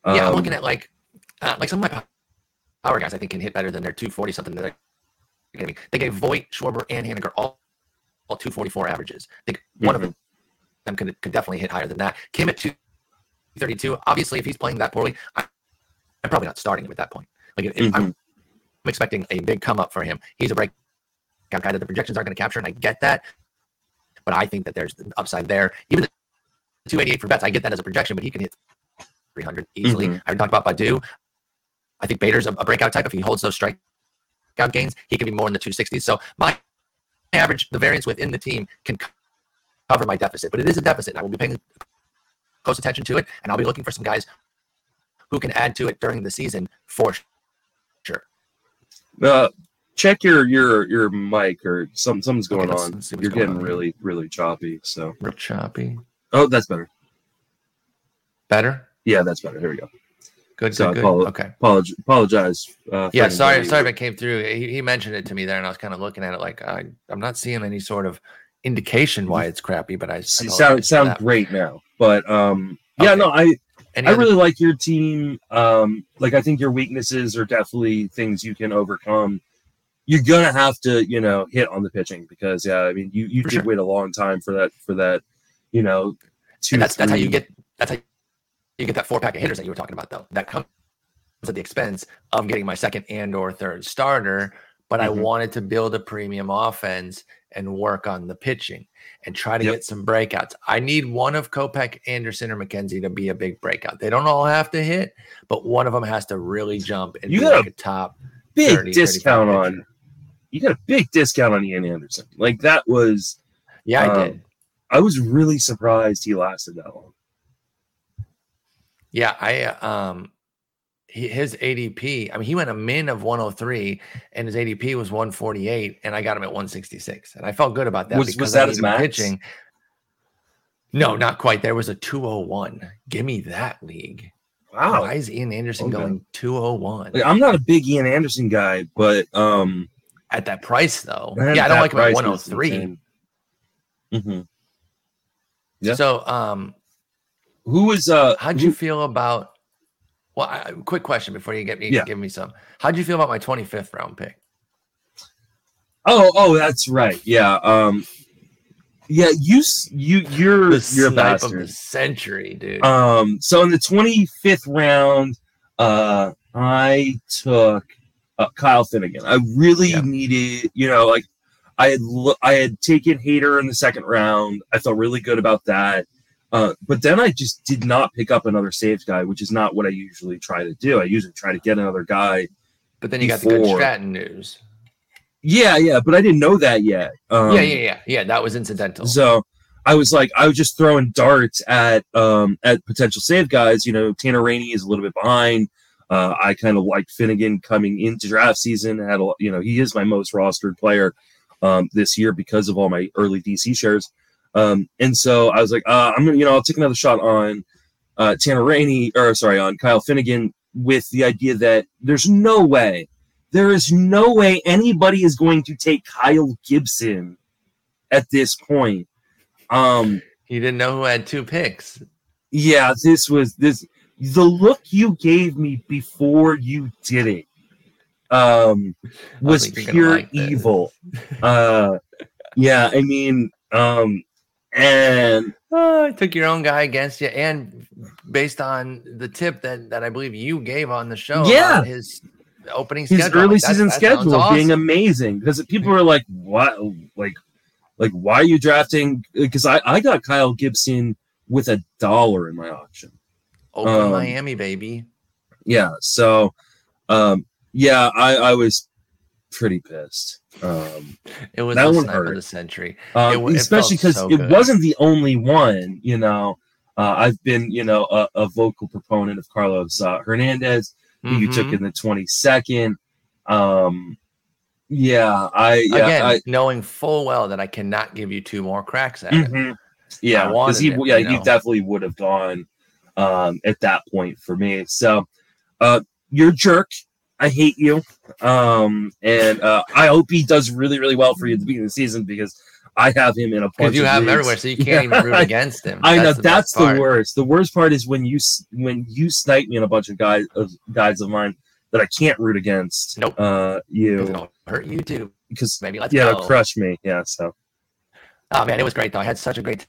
[SPEAKER 1] yeah, I'm
[SPEAKER 2] um,
[SPEAKER 1] looking at like uh, like some of my power guys. I think can hit better than their 240 something that they're giving. They gave Voit, Schwarber, and Haniger all, all 244 averages. I think one of
[SPEAKER 2] Mhm.
[SPEAKER 1] them could, could definitely hit higher than that. Kim at 232. Obviously, if he's playing that poorly, I, I'm probably not starting him at that point. Like if, if I'm. I'm expecting a big come up for him. He's a breakout guy that the projections aren't going to capture, and I get that. But I think that there's an upside there. Even the 288 for Betts, I get that as a projection, but he can hit 300 easily.
[SPEAKER 2] Mhm.
[SPEAKER 1] I talked about Baddoo. I think Bader's a, a breakout type. If he holds those strikeout gains, he can be more in the 260s. So my average, the variance within the team can cover my deficit, but it is a deficit. and I will be paying close attention to it, and I'll be looking for some guys who can add to it during the season for sure.
[SPEAKER 2] Uh, check your your your mic or some something's
[SPEAKER 1] Okay,
[SPEAKER 2] going
[SPEAKER 1] let's-
[SPEAKER 2] on. You're getting
[SPEAKER 1] on
[SPEAKER 2] really really choppy. So
[SPEAKER 1] Real choppy.
[SPEAKER 2] oh, that's better.
[SPEAKER 1] Better.
[SPEAKER 2] Yeah, that's better. Here we go.
[SPEAKER 1] Good.
[SPEAKER 2] So
[SPEAKER 1] Good.
[SPEAKER 2] Apolo-
[SPEAKER 1] Okay.
[SPEAKER 2] Apologize. Apologize. Uh,
[SPEAKER 1] Yeah. Sorry. Sorry if it came through. He, he mentioned it to me there, and I was kind of looking at it like I, I'm not seeing any sort of indication why it's crappy, but I, I
[SPEAKER 2] sound sound
[SPEAKER 1] that.
[SPEAKER 2] great now, but um, yeah,
[SPEAKER 1] Okay.
[SPEAKER 2] no, I
[SPEAKER 1] Any
[SPEAKER 2] I
[SPEAKER 1] other-
[SPEAKER 2] really like your team. Um, like I think your weaknesses are definitely things you can overcome. You're gonna have to, you know, hit on the pitching because yeah, I mean, you you
[SPEAKER 1] For
[SPEAKER 2] did
[SPEAKER 1] sure.
[SPEAKER 2] wait a long time for that for that, you know, two.
[SPEAKER 1] and that's that's how you get that's how you get that four pack of hitters that you were talking about though. That comes at the expense of getting my second and or third starter. But I
[SPEAKER 2] Mhm.
[SPEAKER 1] wanted to build a premium offense and work on the pitching and try to
[SPEAKER 2] Yep.
[SPEAKER 1] get some breakouts. I need one of Kopech, Anderson, or McKenzie to be a big breakout. They don't all have to hit, but one of them has to really jump and
[SPEAKER 2] You
[SPEAKER 1] be
[SPEAKER 2] got
[SPEAKER 1] like a top
[SPEAKER 2] big
[SPEAKER 1] 30,
[SPEAKER 2] discount on.
[SPEAKER 1] pitcher.
[SPEAKER 2] You got a big discount on Ian Anderson. Like that was,
[SPEAKER 1] Yeah, I
[SPEAKER 2] Um,
[SPEAKER 1] did.
[SPEAKER 2] I was really surprised he lasted that long.
[SPEAKER 1] Yeah, I uh, um he, his ADP, I mean he went a min of 103 and his ADP was 148 and I got him at 166. And I felt good about that
[SPEAKER 2] Was- was
[SPEAKER 1] because
[SPEAKER 2] that
[SPEAKER 1] I
[SPEAKER 2] his max?
[SPEAKER 1] pitching. No, not quite. There was a 201. Give me that league.
[SPEAKER 2] Wow.
[SPEAKER 1] Why is Ian Anderson
[SPEAKER 2] Okay.
[SPEAKER 1] going 201
[SPEAKER 2] Like, I'm not a big Ian Anderson guy, but um,
[SPEAKER 1] at that price though? yeah, I don't like him at
[SPEAKER 2] price was
[SPEAKER 1] 103.
[SPEAKER 2] insane. Mhm. Yeah.
[SPEAKER 1] So, um
[SPEAKER 2] Who was uh?
[SPEAKER 1] how'd
[SPEAKER 2] who-
[SPEAKER 1] you feel about well, I, quick question before you get me
[SPEAKER 2] Yeah.
[SPEAKER 1] give me some. How'd you feel about my 25th round pick?
[SPEAKER 2] Oh, oh, that's right. Yeah. Um. Yeah. You. You. You're.
[SPEAKER 1] The
[SPEAKER 2] you're a
[SPEAKER 1] snipe of
[SPEAKER 2] bastard.
[SPEAKER 1] the century, dude.
[SPEAKER 2] Um, so in the 25th round, uh, I took uh, Kyle Finnegan. I really
[SPEAKER 1] Yep.
[SPEAKER 2] needed, you know, like I had lo- I had taken Hader in the second round. I felt really good about that. Uh, but then I just did not pick up another saves guy, which is not what I usually try to do. I usually try to get another guy.
[SPEAKER 1] But then you got the good
[SPEAKER 2] before-
[SPEAKER 1] Stratton news.
[SPEAKER 2] Yeah, yeah, but I didn't know that yet. Um,
[SPEAKER 1] yeah, yeah, yeah, yeah. That was incidental.
[SPEAKER 2] So I was like, I was just throwing darts at um at potential save guys. You know, Tanner Rainey is a little bit behind. Uh, I kind of liked Finnegan coming into draft season. Had a, you know, he is my most rostered player um, this year because of all my early DC shares. Um, and so I was like, uh, I'm gonna, you know, I'll take another shot on uh, Tanner Rainey, or sorry, on Kyle Finnegan, with the idea that there's no way, there is no way anybody is going to take Kyle Gibson at this point. Um,
[SPEAKER 1] he didn't know who had two picks.
[SPEAKER 2] yeah, this was this the look you gave me before you did it um was
[SPEAKER 1] think you're gonna
[SPEAKER 2] pure
[SPEAKER 1] like
[SPEAKER 2] evil. Uh yeah, I mean, um and
[SPEAKER 1] Oh, I took your own guy against you, and based on the tip that that I believe you gave on the show,
[SPEAKER 2] Yeah.
[SPEAKER 1] his opening
[SPEAKER 2] his
[SPEAKER 1] schedule,
[SPEAKER 2] early
[SPEAKER 1] like,
[SPEAKER 2] season schedule being amazing because people are like, what, like, like why are you drafting? Because I I got Kyle Gibson with a dollar in my auction.
[SPEAKER 1] Oakland,
[SPEAKER 2] um,
[SPEAKER 1] Miami, baby.
[SPEAKER 2] Yeah, so, um, yeah, I I was pretty pissed. Um,
[SPEAKER 1] It was
[SPEAKER 2] that
[SPEAKER 1] the
[SPEAKER 2] one
[SPEAKER 1] snipe of the century.
[SPEAKER 2] um,
[SPEAKER 1] It
[SPEAKER 2] especially because
[SPEAKER 1] so
[SPEAKER 2] it wasn't the only one. You know, uh, I've been you know a, a vocal proponent of Carlos uh, Hernandez, who you took
[SPEAKER 1] Mhm.
[SPEAKER 2] in the twenty second. Um, yeah, I yeah
[SPEAKER 1] Again,
[SPEAKER 2] I,
[SPEAKER 1] knowing full well that I cannot give you two more cracks at it.
[SPEAKER 2] Mhm. Yeah, because he
[SPEAKER 1] it,
[SPEAKER 2] yeah
[SPEAKER 1] you
[SPEAKER 2] he definitely would have gone um, at that point for me. So uh, you're a jerk. I hate you. Um, and uh, I hope he does really really well for you at the beginning of the season because I have him in a bunch.
[SPEAKER 1] You have him everywhere, so you [laughs] can't even root against him.
[SPEAKER 2] I know
[SPEAKER 1] the
[SPEAKER 2] that's the
[SPEAKER 1] part.
[SPEAKER 2] worst. The worst part is when you when you snipe me in a bunch of guys of guys of mine that I can't root against.
[SPEAKER 1] Nope.
[SPEAKER 2] Uh, you
[SPEAKER 1] hurt you too.
[SPEAKER 2] because
[SPEAKER 1] Maybe let's
[SPEAKER 2] yeah,
[SPEAKER 1] go.
[SPEAKER 2] it'll crush me. Yeah, so
[SPEAKER 1] Oh man, it was great though. I had such a great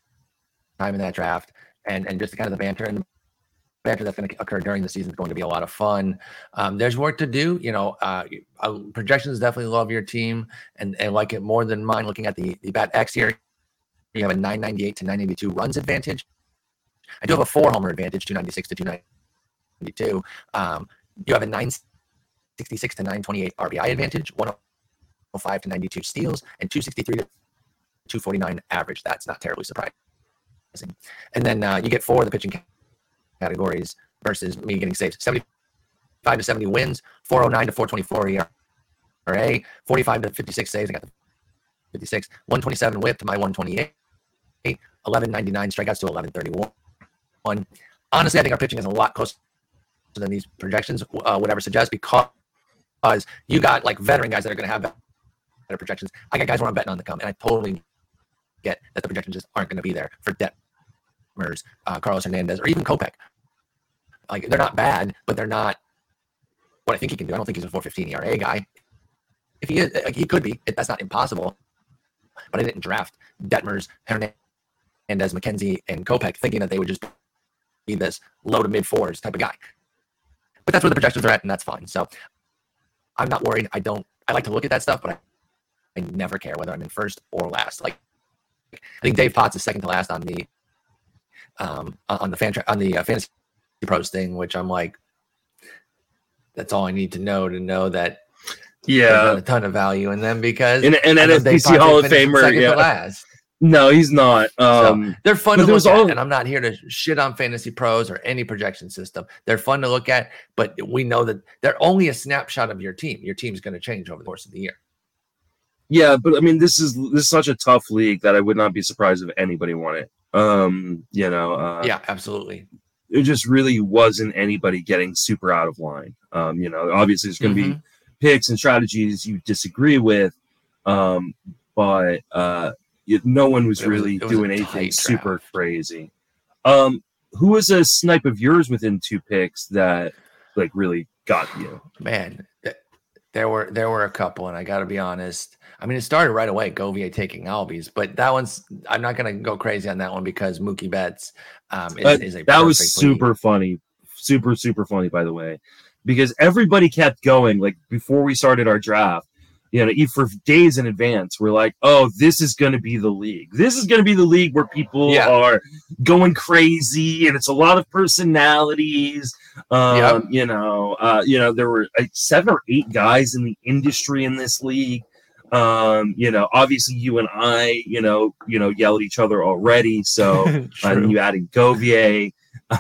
[SPEAKER 1] time in that draft, and and just the kind of the banter and the banter that's going to occur during the season is going to be a lot of fun. Um, there's work to do. You know, uh, uh, projections definitely love your team and and like it more than mine. Looking at the the bat X here, you have a 998 to 982 runs advantage. I do have a four homer advantage, 296 to 292. Um, you have a 966 to 928 RBI advantage, 105 to 92 steals, and 263 to 249 average. That's not terribly surprising. And then uh, you get four of the pitching categories versus me getting saves 75 to 70 wins, 409 to 424 ERA, 45 to 56 saves. I got the 56, 127 whip to my 128, 1199 strikeouts to 1131. Honestly, I think our pitching is a lot closer than these projections uh, would ever suggest because you got like veteran guys that are going to have better projections. I got guys where I'm betting on the come, and I totally get that the projections just aren't going to be there for Uh, Carlos Hernandez, or even Kopech. Like they're not bad, but they're not what I think he can do. I don't think he's a 415 ERA guy. If he is, like, he could be. That's not impossible. But I didn't draft Detmers, Hernandez, McKenzie, and Kopech thinking that they would just be this low to mid fours type of guy. But that's where the projections are at, and that's fine. So I'm not worried. I don't. I like to look at that stuff, but I I never care whether I'm in first or last. Like I think Dave Potts is second to last on the um on the fan tra- on the uh, fantasy pros thing, which I'm like, that's all I need to know to know that
[SPEAKER 2] yeah,
[SPEAKER 1] a ton of value in them because
[SPEAKER 2] and an
[SPEAKER 1] I know Dave
[SPEAKER 2] NFBC
[SPEAKER 1] Potts
[SPEAKER 2] Hall of Famer. Yeah,
[SPEAKER 1] last.
[SPEAKER 2] no, he's not. Um,
[SPEAKER 1] They're fun to look at,
[SPEAKER 2] all-
[SPEAKER 1] and I'm not here to shit on fantasy pros or any projection system. They're fun to look at, but we know that they're only a snapshot of your team. Your team's going to change over the course of the year.
[SPEAKER 2] Yeah, but I mean, this is this is such a tough league that I would not be surprised if anybody won it. Um, you know, uh,
[SPEAKER 1] yeah, absolutely.
[SPEAKER 2] it just really wasn't anybody getting super out of line. Um, you know, obviously there's going to be
[SPEAKER 1] Mhm.
[SPEAKER 2] picks and strategies you disagree with, um, but uh, you, no one was
[SPEAKER 1] It
[SPEAKER 2] really
[SPEAKER 1] it was
[SPEAKER 2] doing anything super crazy. Um, who was a snipe of yours within two picks that like really got you?
[SPEAKER 1] man there were there were a couple and i gotta be honest i mean it started right away govier taking albies but that one's i'm not gonna go crazy on that one because mookie betts um is,
[SPEAKER 2] Uh,
[SPEAKER 1] is a
[SPEAKER 2] that was super funny super super funny by the way because everybody kept going like before we started our draft you know for days in advance we're like oh this is going to be the league this is going to be the league where people
[SPEAKER 1] Yeah.
[SPEAKER 2] are going crazy and it's a lot of personalities um
[SPEAKER 1] Yep.
[SPEAKER 2] you know uh you know there were like seven or eight guys in the industry in this league um you know obviously you and i you know you know yell at each other already so [laughs] and you added Govier.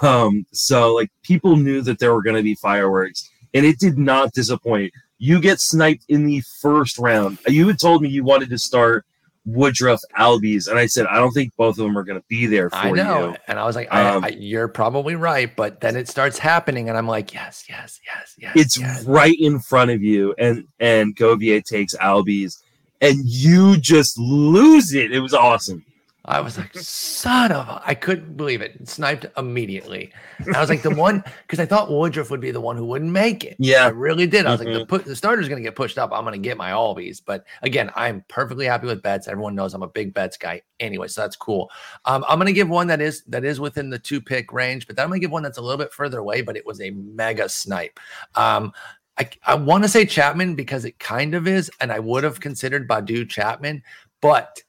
[SPEAKER 2] Um, so like people knew that there were going to be fireworks, and it did not disappoint. You get sniped in the first round. You had told me you wanted to start Woodruff Albies, and I said I don't think both of them are going to be there for
[SPEAKER 1] I know,
[SPEAKER 2] you.
[SPEAKER 1] and I was like,
[SPEAKER 2] Um,
[SPEAKER 1] I, I, "You're probably right," but then it starts happening, and I'm like, "Yes, yes, yes, yes."
[SPEAKER 2] It's
[SPEAKER 1] yes.
[SPEAKER 2] right in front of you, and and Govier takes Albies, and you just lose it. It was awesome.
[SPEAKER 1] I was like, son of a, I couldn't believe it. Sniped immediately. And I was like, the one, [laughs] because I thought Woodruff would be the one who wouldn't make it.
[SPEAKER 2] Yeah.
[SPEAKER 1] I really did. I was like, the,
[SPEAKER 2] Mhm.
[SPEAKER 1] put, the starter's going to get pushed up. I'm going to get my Albies. But again, I'm perfectly happy with Betts. Everyone knows I'm a big Betts guy anyway. So that's cool. Um, I'm going to give one that is that is within the two pick range, but then I'm going to give one that's a little bit further away, but it was a mega snipe. Um, I, I want to say Chapman because it kind of is, and I would have considered Baddoo Chapman, but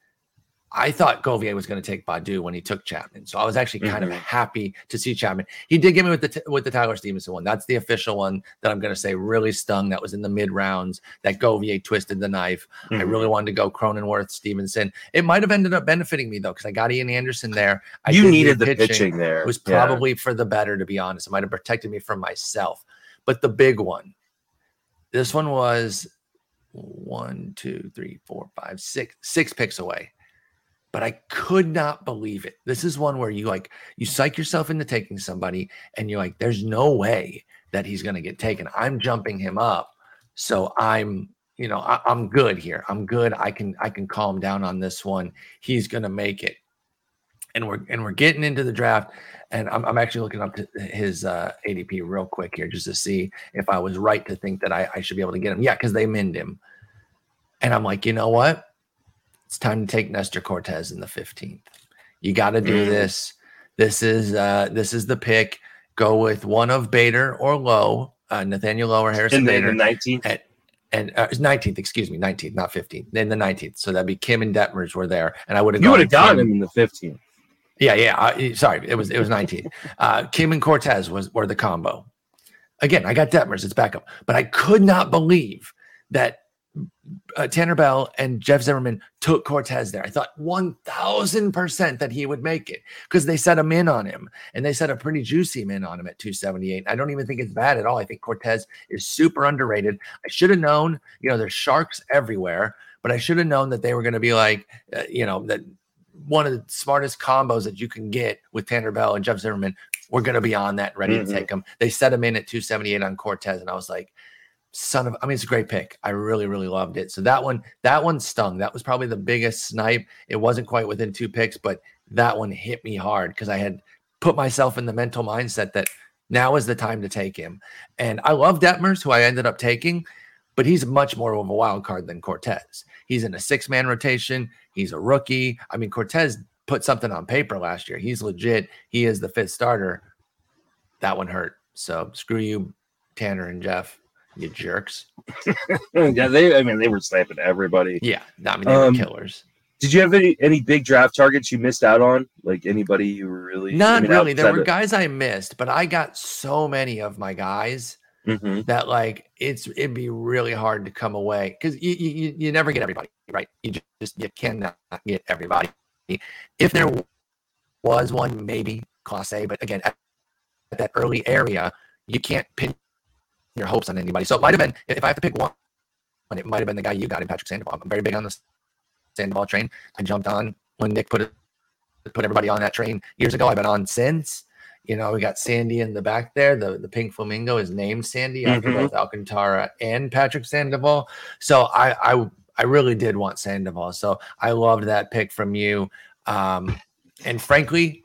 [SPEAKER 1] I thought Govier was going to take Baddoo when he took Chapman, so I was actually kind of
[SPEAKER 2] Mhm.
[SPEAKER 1] happy to see Chapman. He did give me with the t- with the Tyler Stephenson one. That's the official one that I'm going to say really stung. That was in the mid rounds. That Govier twisted the knife. I
[SPEAKER 2] Mhm.
[SPEAKER 1] really wanted to go Cronenworth Stephenson. It might have ended up benefiting me though because I got Ian Anderson there. I
[SPEAKER 2] you needed the
[SPEAKER 1] good
[SPEAKER 2] pitching, there.
[SPEAKER 1] it was
[SPEAKER 2] Yeah.
[SPEAKER 1] probably for the better, to be honest. It might have protected me from myself. But the big one, this one was one, two, three, four, five, six, six picks away. But I could not believe it. This is one where you like you psych yourself into taking somebody, and you're like, there's no way that he's gonna get taken. I'm jumping him up. So I'm, you know, I, I'm good here. I'm good. I can I can calm down on this one. He's gonna make it and we're and we're getting into the draft and i'm, I'm actually looking up his uh, adp real quick here just to see if i was right to think that i, I should be able to get him yeah because they minned him and i'm like you know what it's time to take nestor cortes in the 15th you got to do
[SPEAKER 2] Mm.
[SPEAKER 1] this this is uh this is the pick go with one of bader or lowe uh, nathaniel lowe or harrison
[SPEAKER 2] in the,
[SPEAKER 1] bader
[SPEAKER 2] the 19th.
[SPEAKER 1] and and uh, it's 19th, excuse me, 19th, not 15th. Then the 19th. So that'd be Kim and Detmers were there, and I would have
[SPEAKER 2] You would have gotten him in the 15th.
[SPEAKER 1] yeah, yeah. I, sorry, it was it was 19. [laughs] Uh, Kim and Cortes was were the combo. Again, I got Detmers, it's backup, but I could not believe that uh, Tanner Bell and Jeff Zimmerman took Cortes there. I thought 1000% that he would make it because they set him in on him and they set a pretty juicy min on him at 278. I don't even think it's bad at all. I think Cortes is super underrated. I should have known, you know, there's sharks everywhere, but I should have known that they were going to be like, uh, you know, that one of the smartest combos that you can get with Tanner Bell and Jeff Zimmerman. We're going to be on that, ready
[SPEAKER 2] Mhm.
[SPEAKER 1] to take them. They set him in at 278 on Cortes, and I was like, son of, I mean, it's a great pick. I really, really loved it. So that one, that one stung. That was probably the biggest snipe. It wasn't quite within two picks, but that one hit me hard because I had put myself in the mental mindset that now is the time to take him. And I love Detmers, who I ended up taking, but he's much more of a wild card than Cortes. He's in a six man rotation. He's a rookie. I mean, Cortes put something on paper last year. He's legit. He is the fifth starter. That one hurt. So screw you, Tanner and Jeff, you jerks. [laughs]
[SPEAKER 2] yeah, they. I mean, they were sniping everybody.
[SPEAKER 1] Yeah, I mean they were
[SPEAKER 2] Um,
[SPEAKER 1] killers.
[SPEAKER 2] Did you have any any big draft targets you missed out on? Like anybody you were really
[SPEAKER 1] Not
[SPEAKER 2] I mean,
[SPEAKER 1] really. There were
[SPEAKER 2] of-
[SPEAKER 1] guys I missed, but I got so many of my guys
[SPEAKER 2] Mhm.
[SPEAKER 1] that like it's it'd be really hard to come away because you, you you- you never get everybody right. You just you cannot get everybody. If there was one, maybe class A, but again, at, at that early area, you can't pin your hopes on anybody. So it might have been if I have to pick one, it might have been the guy you got in Patrick Sandoval. I'm very big on the Sandoval train. I jumped on when Nick put it put everybody on that train years ago. I've been on since. You know, we got Sandy in the back there. The the pink flamingo is named Sandy after
[SPEAKER 2] Mhm.
[SPEAKER 1] both Alcantara and Patrick Sandoval. So I I I really did want Sandoval. So I loved that pick from you. Um, and frankly,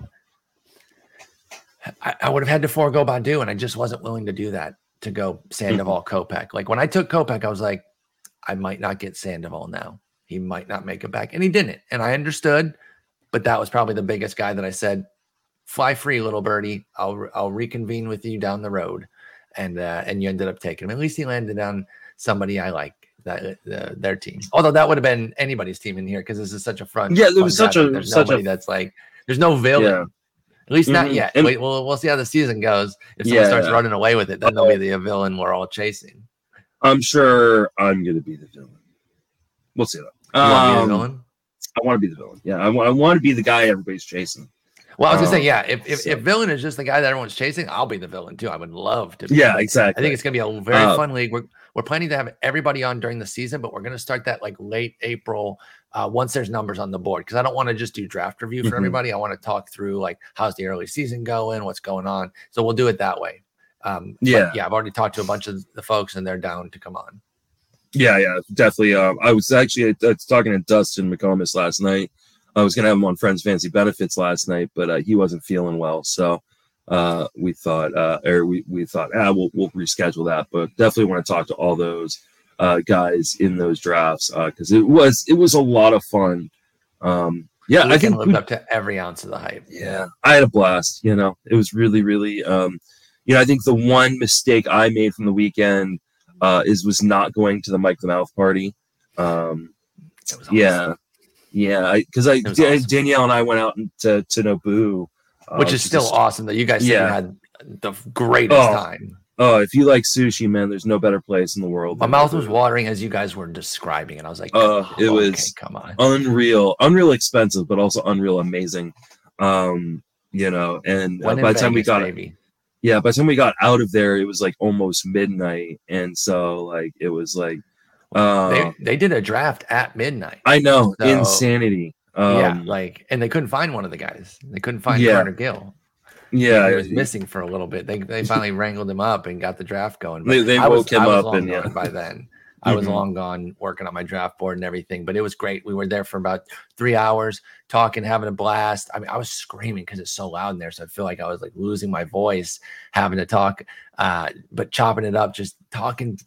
[SPEAKER 1] I, I would have had to forego Baddoo, and I just wasn't willing to do that to go Sandoval Kopech. Like when I took Kopech, I was like, I might not get Sandoval now. He might not make it back. And he didn't. And I understood, but that was probably the biggest guy that I said, fly free, little birdie. I'll I'll reconvene with you down the road. And uh, and you ended up taking him. At least he landed on somebody I like. That uh, their team. Although that would have been anybody's team in here because this is such a front.
[SPEAKER 2] Yeah, there was such a-
[SPEAKER 1] There's
[SPEAKER 2] such a-
[SPEAKER 1] that's like there's no villain.
[SPEAKER 2] Yeah.
[SPEAKER 1] At least not
[SPEAKER 2] Mhm.
[SPEAKER 1] yet.
[SPEAKER 2] And-
[SPEAKER 1] Wait, we'll we'll see how the season goes. If someone
[SPEAKER 2] Yeah.
[SPEAKER 1] starts running away with it, then they'll be the villain we're all chasing.
[SPEAKER 2] I'm sure I'm gonna be the villain. We'll see though.
[SPEAKER 1] You want to be the
[SPEAKER 2] Um,
[SPEAKER 1] villain?
[SPEAKER 2] I want to be the villain. Yeah, I want. I want to be the guy everybody's chasing.
[SPEAKER 1] Well, I was gonna say,
[SPEAKER 2] um,
[SPEAKER 1] yeah. If if,
[SPEAKER 2] so-
[SPEAKER 1] if villain is just the guy that everyone's chasing, I'll be the villain too. I would love to. Be.
[SPEAKER 2] Yeah, exactly.
[SPEAKER 1] I think it's gonna be a very
[SPEAKER 2] Uh,
[SPEAKER 1] fun league. We're we're planning to have everybody on during the season, but we're gonna start that like late April. Uh, once there's numbers on the board, because I don't want to just do draft review for
[SPEAKER 2] Mhm.
[SPEAKER 1] everybody. I want to talk through like how's the early season going, what's going on. So we'll do it that way. Um,
[SPEAKER 2] Yeah.
[SPEAKER 1] yeah. I've already talked to a bunch of the folks, and they're down to come on.
[SPEAKER 2] Yeah, yeah, definitely. Um, I was actually I was talking to Dustin McComas last night. I was gonna have him on Friends Fancy Benefits last night, but uh, he wasn't feeling well, so uh, we thought, uh, or we, we thought, ah, we'll we'll reschedule that. But definitely want to talk to all those uh, guys in those drafts because it was it was a lot of fun. Um, yeah, I think
[SPEAKER 1] lived we, up to every ounce of the hype.
[SPEAKER 2] Yeah, I had a blast. You know, it was really, really. Um, you know, I think the one mistake I made from the weekend uh, is was not going to the Mike the Mouth party. Um, awesome. Yeah, yeah, because I, I awesome. Danielle and I went out to to Nobu,
[SPEAKER 1] uh, which is still awesome that you guys yeah. had the greatest oh, time.
[SPEAKER 2] Oh, if you like sushi, man, there's no better place in the world.
[SPEAKER 1] My mouth was watering as you guys were describing it. I was like,
[SPEAKER 2] uh, oh, it was okay, come on, unreal, unreal expensive, but also unreal amazing. Um, you know, and uh, by the time we got it, yeah, by the time we got out of there, it was like almost midnight, and so like it was like, uh,
[SPEAKER 1] they they did a draft at midnight.
[SPEAKER 2] I know, so, insanity.
[SPEAKER 1] Um, yeah, like, and they couldn't find one of the guys. They couldn't find yeah. Carter Gill.
[SPEAKER 2] Yeah,
[SPEAKER 1] he was missing for a little bit. They they finally wrangled him up and got the draft going.
[SPEAKER 2] They, they woke was, him up, and yeah.
[SPEAKER 1] by then [laughs] I was mm-hmm. long gone working on my draft board and everything. But it was great. We were there for about three hours, talking, having a blast. I mean, I was screaming because it's so loud in there, so I feel like I was like losing my voice having to talk. Uh, but chopping it up, just talking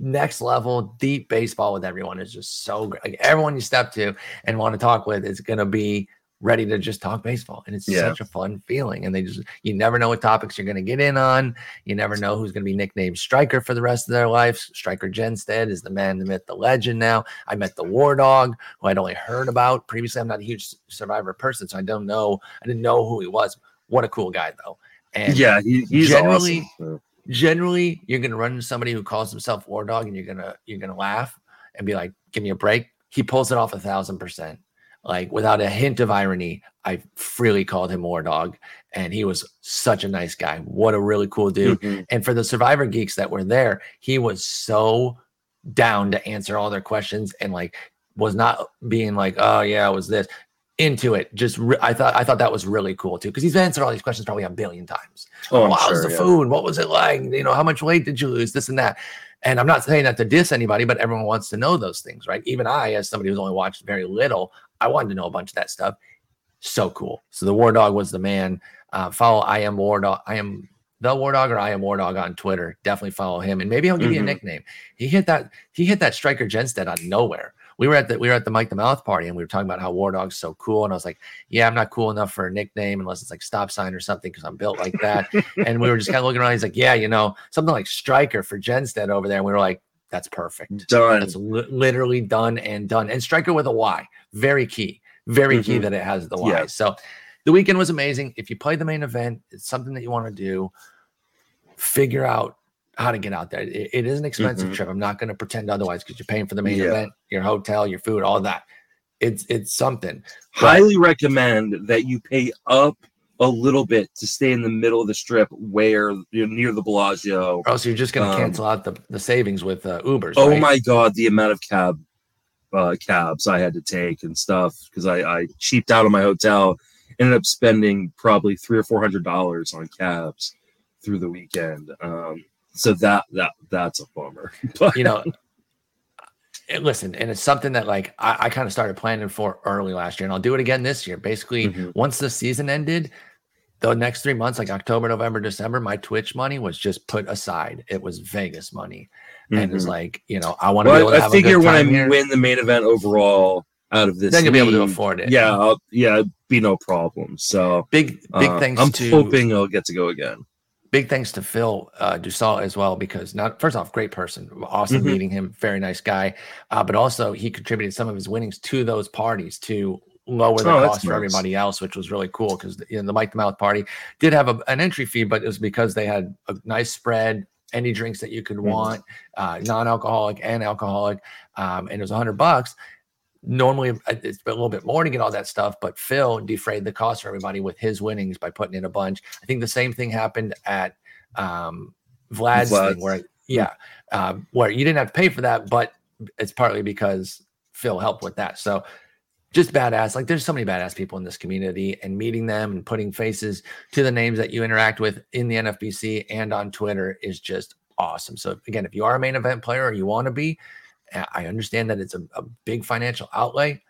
[SPEAKER 1] next level deep baseball with everyone is just so great. Like everyone you step to and want to talk with is going to be ready to just talk baseball. And it's yeah. such a fun feeling. And they just, you never know what topics you're going to get in on. You never know who's going to be nicknamed Striker for the rest of their life. Striker Jenstad is the man, the myth, the legend now. I met the War Dog, who I'd only heard about previously. I'm not a huge Survivor person, so I don't know. I didn't know who he was. What a cool guy, though.
[SPEAKER 2] And yeah, he, he's generally, awesome.
[SPEAKER 1] generally, you're going to run into somebody who calls himself War Dog, and you're gonna you're gonna laugh and be like, "Give me a break." He pulls it off a thousand percent like without a hint of irony, I freely called him War Dog, and he was such a nice guy. What a really cool dude! Mm-hmm. And for the Survivor geeks that were there, he was so down to answer all their questions and like was not being like, "Oh yeah, it was this." Into it, just re- I thought I thought that was really cool too because he's answered all these questions probably a billion times. Oh, wow, sure, the yeah. food? What was it like? You know, how much weight did you lose? This and that. And I'm not saying that to diss anybody, but everyone wants to know those things, right? Even I, as somebody who's only watched very little, I wanted to know a bunch of that stuff. So cool. So the War Dog was the man. Uh, follow I am War Dog. I am the War Dog or I am War Dog on Twitter. Definitely follow him, and maybe I'll give mm-hmm. you a mm-hmm. nickname. He hit that. He hit that striker Jenstad out of nowhere. We were at the we were at the Mike the Mouth party, and we were talking about how War Dog's so cool. And I was like, "Yeah, I'm not cool enough for a nickname unless it's like stop sign or something because I'm built like that." [laughs] and we were just kind of looking around. He's like, "Yeah, you know, something like striker for Jenstad over there." And we were like, "That's perfect.
[SPEAKER 2] Done.
[SPEAKER 1] That's li- literally done and done." And striker with a Y, very key very mm-hmm. key that it has the Y. Yeah. So the weekend was amazing. If you play the main event, it's something that you want to do. Figure out how to get out there. it, it is an expensive mm-hmm. trip. I'm not going to pretend otherwise because you're paying for the main yeah. event, your hotel, your food, all that. It's it's something.
[SPEAKER 2] Highly but, recommend that you pay up a little bit to stay in the middle of the strip where you're near the Bellagio.
[SPEAKER 1] Oh, so you're just going to um, cancel out the, the savings with uh, Ubers.
[SPEAKER 2] Oh right? my God, the amount of cab uh, cabs I had to take and stuff because I, I cheaped out on my hotel. Ended up spending probably three or four hundred dollars on cabs through the weekend. Um, so that that that's a bummer. [laughs]
[SPEAKER 1] but, you know, listen, and it's something that like I, I kind of started planning for early last year, and I'll do it again this year. Basically, mm-hmm. once the season ended, the next three months, like October, November, December, my Twitch money was just put aside. It was Vegas money mm-hmm. and it's like you know I want to. Well, I
[SPEAKER 2] figure when I here. win the main event overall out of this,
[SPEAKER 1] then you'll be able to afford it.
[SPEAKER 2] Yeah, I'll, yeah, be no problem. So
[SPEAKER 1] big, big uh, thanks.
[SPEAKER 2] I'm hoping I'll get to go again.
[SPEAKER 1] Big thanks to Phil uh, Dussault as well because not first off, great person, awesome mm-hmm. meeting him, very nice guy, uh, but also he contributed some of his winnings to those parties to lower the oh, cost for nice. everybody else, which was really cool because you know, the Mike the Mouth party did have a, an entry fee, but it was because they had a nice spread, any drinks that you could mm-hmm. want, uh, non-alcoholic and alcoholic, um, and it was a hundred bucks. Normally, uh, it's a little bit more to get all that stuff, but Phil defrayed the cost for everybody with his winnings by putting in a bunch. I think the same thing happened at um, Vlad's Vlad. thing, where yeah, um, where you didn't have to pay for that, but it's partly because Phil helped with that. So just badass. Like there's so many badass people in this community and meeting them and putting faces to the names that you interact with in the NFBC and on Twitter is just awesome. So again, if you are a main event player or you want to be, I understand that it's a, a big financial outlay.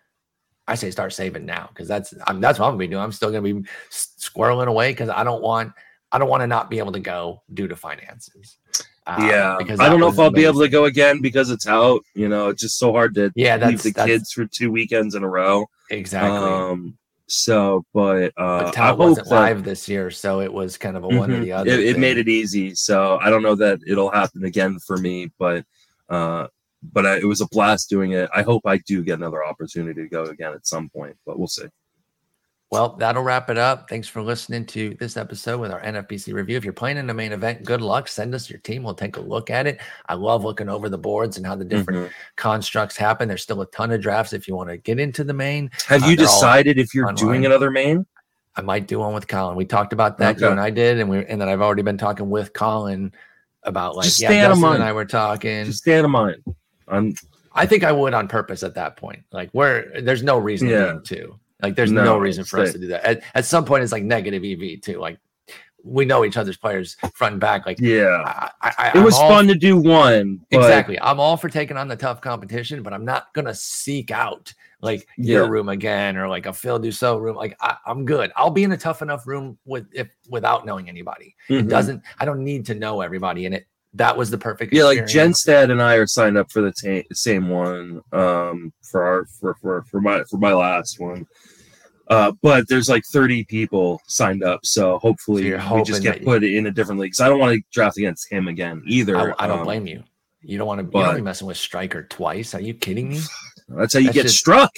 [SPEAKER 1] I say start saving now because that's I'm, that's what I'm gonna be doing. I'm still gonna be squirreling away because I don't want I don't want to not be able to go due to finances.
[SPEAKER 2] Um, yeah, because I don't know if I'll amazing. be able to go again because it's out. You know, it's just so hard to
[SPEAKER 1] yeah
[SPEAKER 2] leave the kids for two weekends in a row.
[SPEAKER 1] Exactly. Um,
[SPEAKER 2] so, but uh,
[SPEAKER 1] but Tout wasn't that, live this year, so it was kind of a mm-hmm, one or mm-hmm. the other.
[SPEAKER 2] It, it, made it easy. So I don't know that it'll happen again for me, but uh, but I, it was a blast doing it. I hope I do get another opportunity to go again at some point, but we'll see.
[SPEAKER 1] Well, that'll wrap it up. Thanks for listening to this episode with our NFBC review. If you're playing in the main event, good luck. Send us your team. We'll take a look at it. I love looking over the boards and how the different mm-hmm. constructs happen. There's still a ton of drafts if you want to get into the main.
[SPEAKER 2] Have uh, you decided if you're online. doing another main?
[SPEAKER 1] I might do one with Colin. We talked about that, okay. you and I did, and we and then I've already been talking with Colin about like
[SPEAKER 2] Just yeah,
[SPEAKER 1] Justin and I were talking.
[SPEAKER 2] Just stay out of mind. I'm
[SPEAKER 1] I think I would on purpose at that point. Like where there's no reason yeah. to. Like there's no, no reason for us to do that. At, at some point, it's like negative EV too. Like we know each other's players front and back. Like
[SPEAKER 2] yeah, I, I, it was fun to do one.
[SPEAKER 1] But... Exactly. I'm all for taking on the tough competition, but I'm not gonna seek out like yeah. your room again or like a Phil Dussault room. Like I, am good. I'll be in a tough enough room with if without knowing anybody. Mm-hmm. It doesn't. I don't need to know everybody in it. That was the perfect.
[SPEAKER 2] Yeah, like Jenstad and I are signed up for the same one um, for our for, for for my for my last one. Uh, but there's like 30 people signed up, so hopefully so we just get put in a different league. Because I don't want to draft against him again either.
[SPEAKER 1] I, I don't um, blame you. You don't want to but, be messing with Striker twice. Are you kidding me? [sighs]
[SPEAKER 2] That's how you that's get just, struck.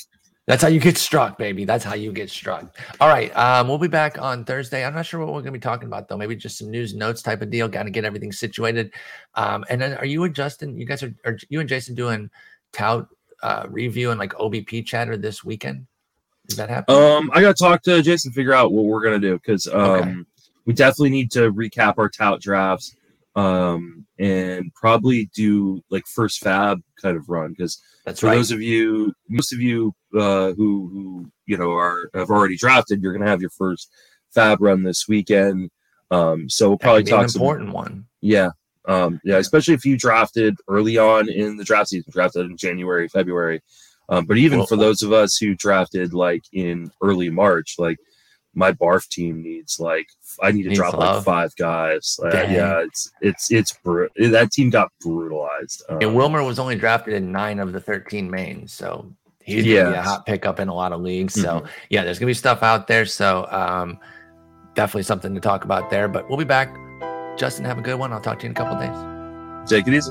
[SPEAKER 1] That's how you get struck, baby. That's how you get struck. All right. Um, we'll be back on Thursday. I'm not sure what we're going to be talking about, though. Maybe just some news notes type of deal. Got to get everything situated. Um, and then are you and Justin, you guys are, are you and Jason doing tout uh, review and like OBP chatter this weekend? Is that happening?
[SPEAKER 2] Um, I got to talk to Jason, figure out what we're gonna do because um, okay. we definitely need to recap our tout drafts, um, and probably do like first fab kind of run because
[SPEAKER 1] that's
[SPEAKER 2] for
[SPEAKER 1] right.
[SPEAKER 2] those of you, most of you uh, who who you know are have already drafted, you're gonna have your first fab run this weekend. Um, so we'll probably talk
[SPEAKER 1] an important some, one.
[SPEAKER 2] Yeah, um, yeah, especially if you drafted early on in the draft season, drafted in January, February. Um, but even well, for those of us who drafted like in early March, like my barf team needs like I need to drop love. like five guys. Uh, yeah, it's it's it's br- that team got brutalized.
[SPEAKER 1] Um, and Wilmer was only drafted in nine of the thirteen mains, so he's yeah. gonna be a hot pickup in a lot of leagues. So mm-hmm. yeah, there's gonna be stuff out there. So um, definitely something to talk about there. But we'll be back. Justin, have a good one. I'll talk to you in a couple days.
[SPEAKER 2] Take it easy.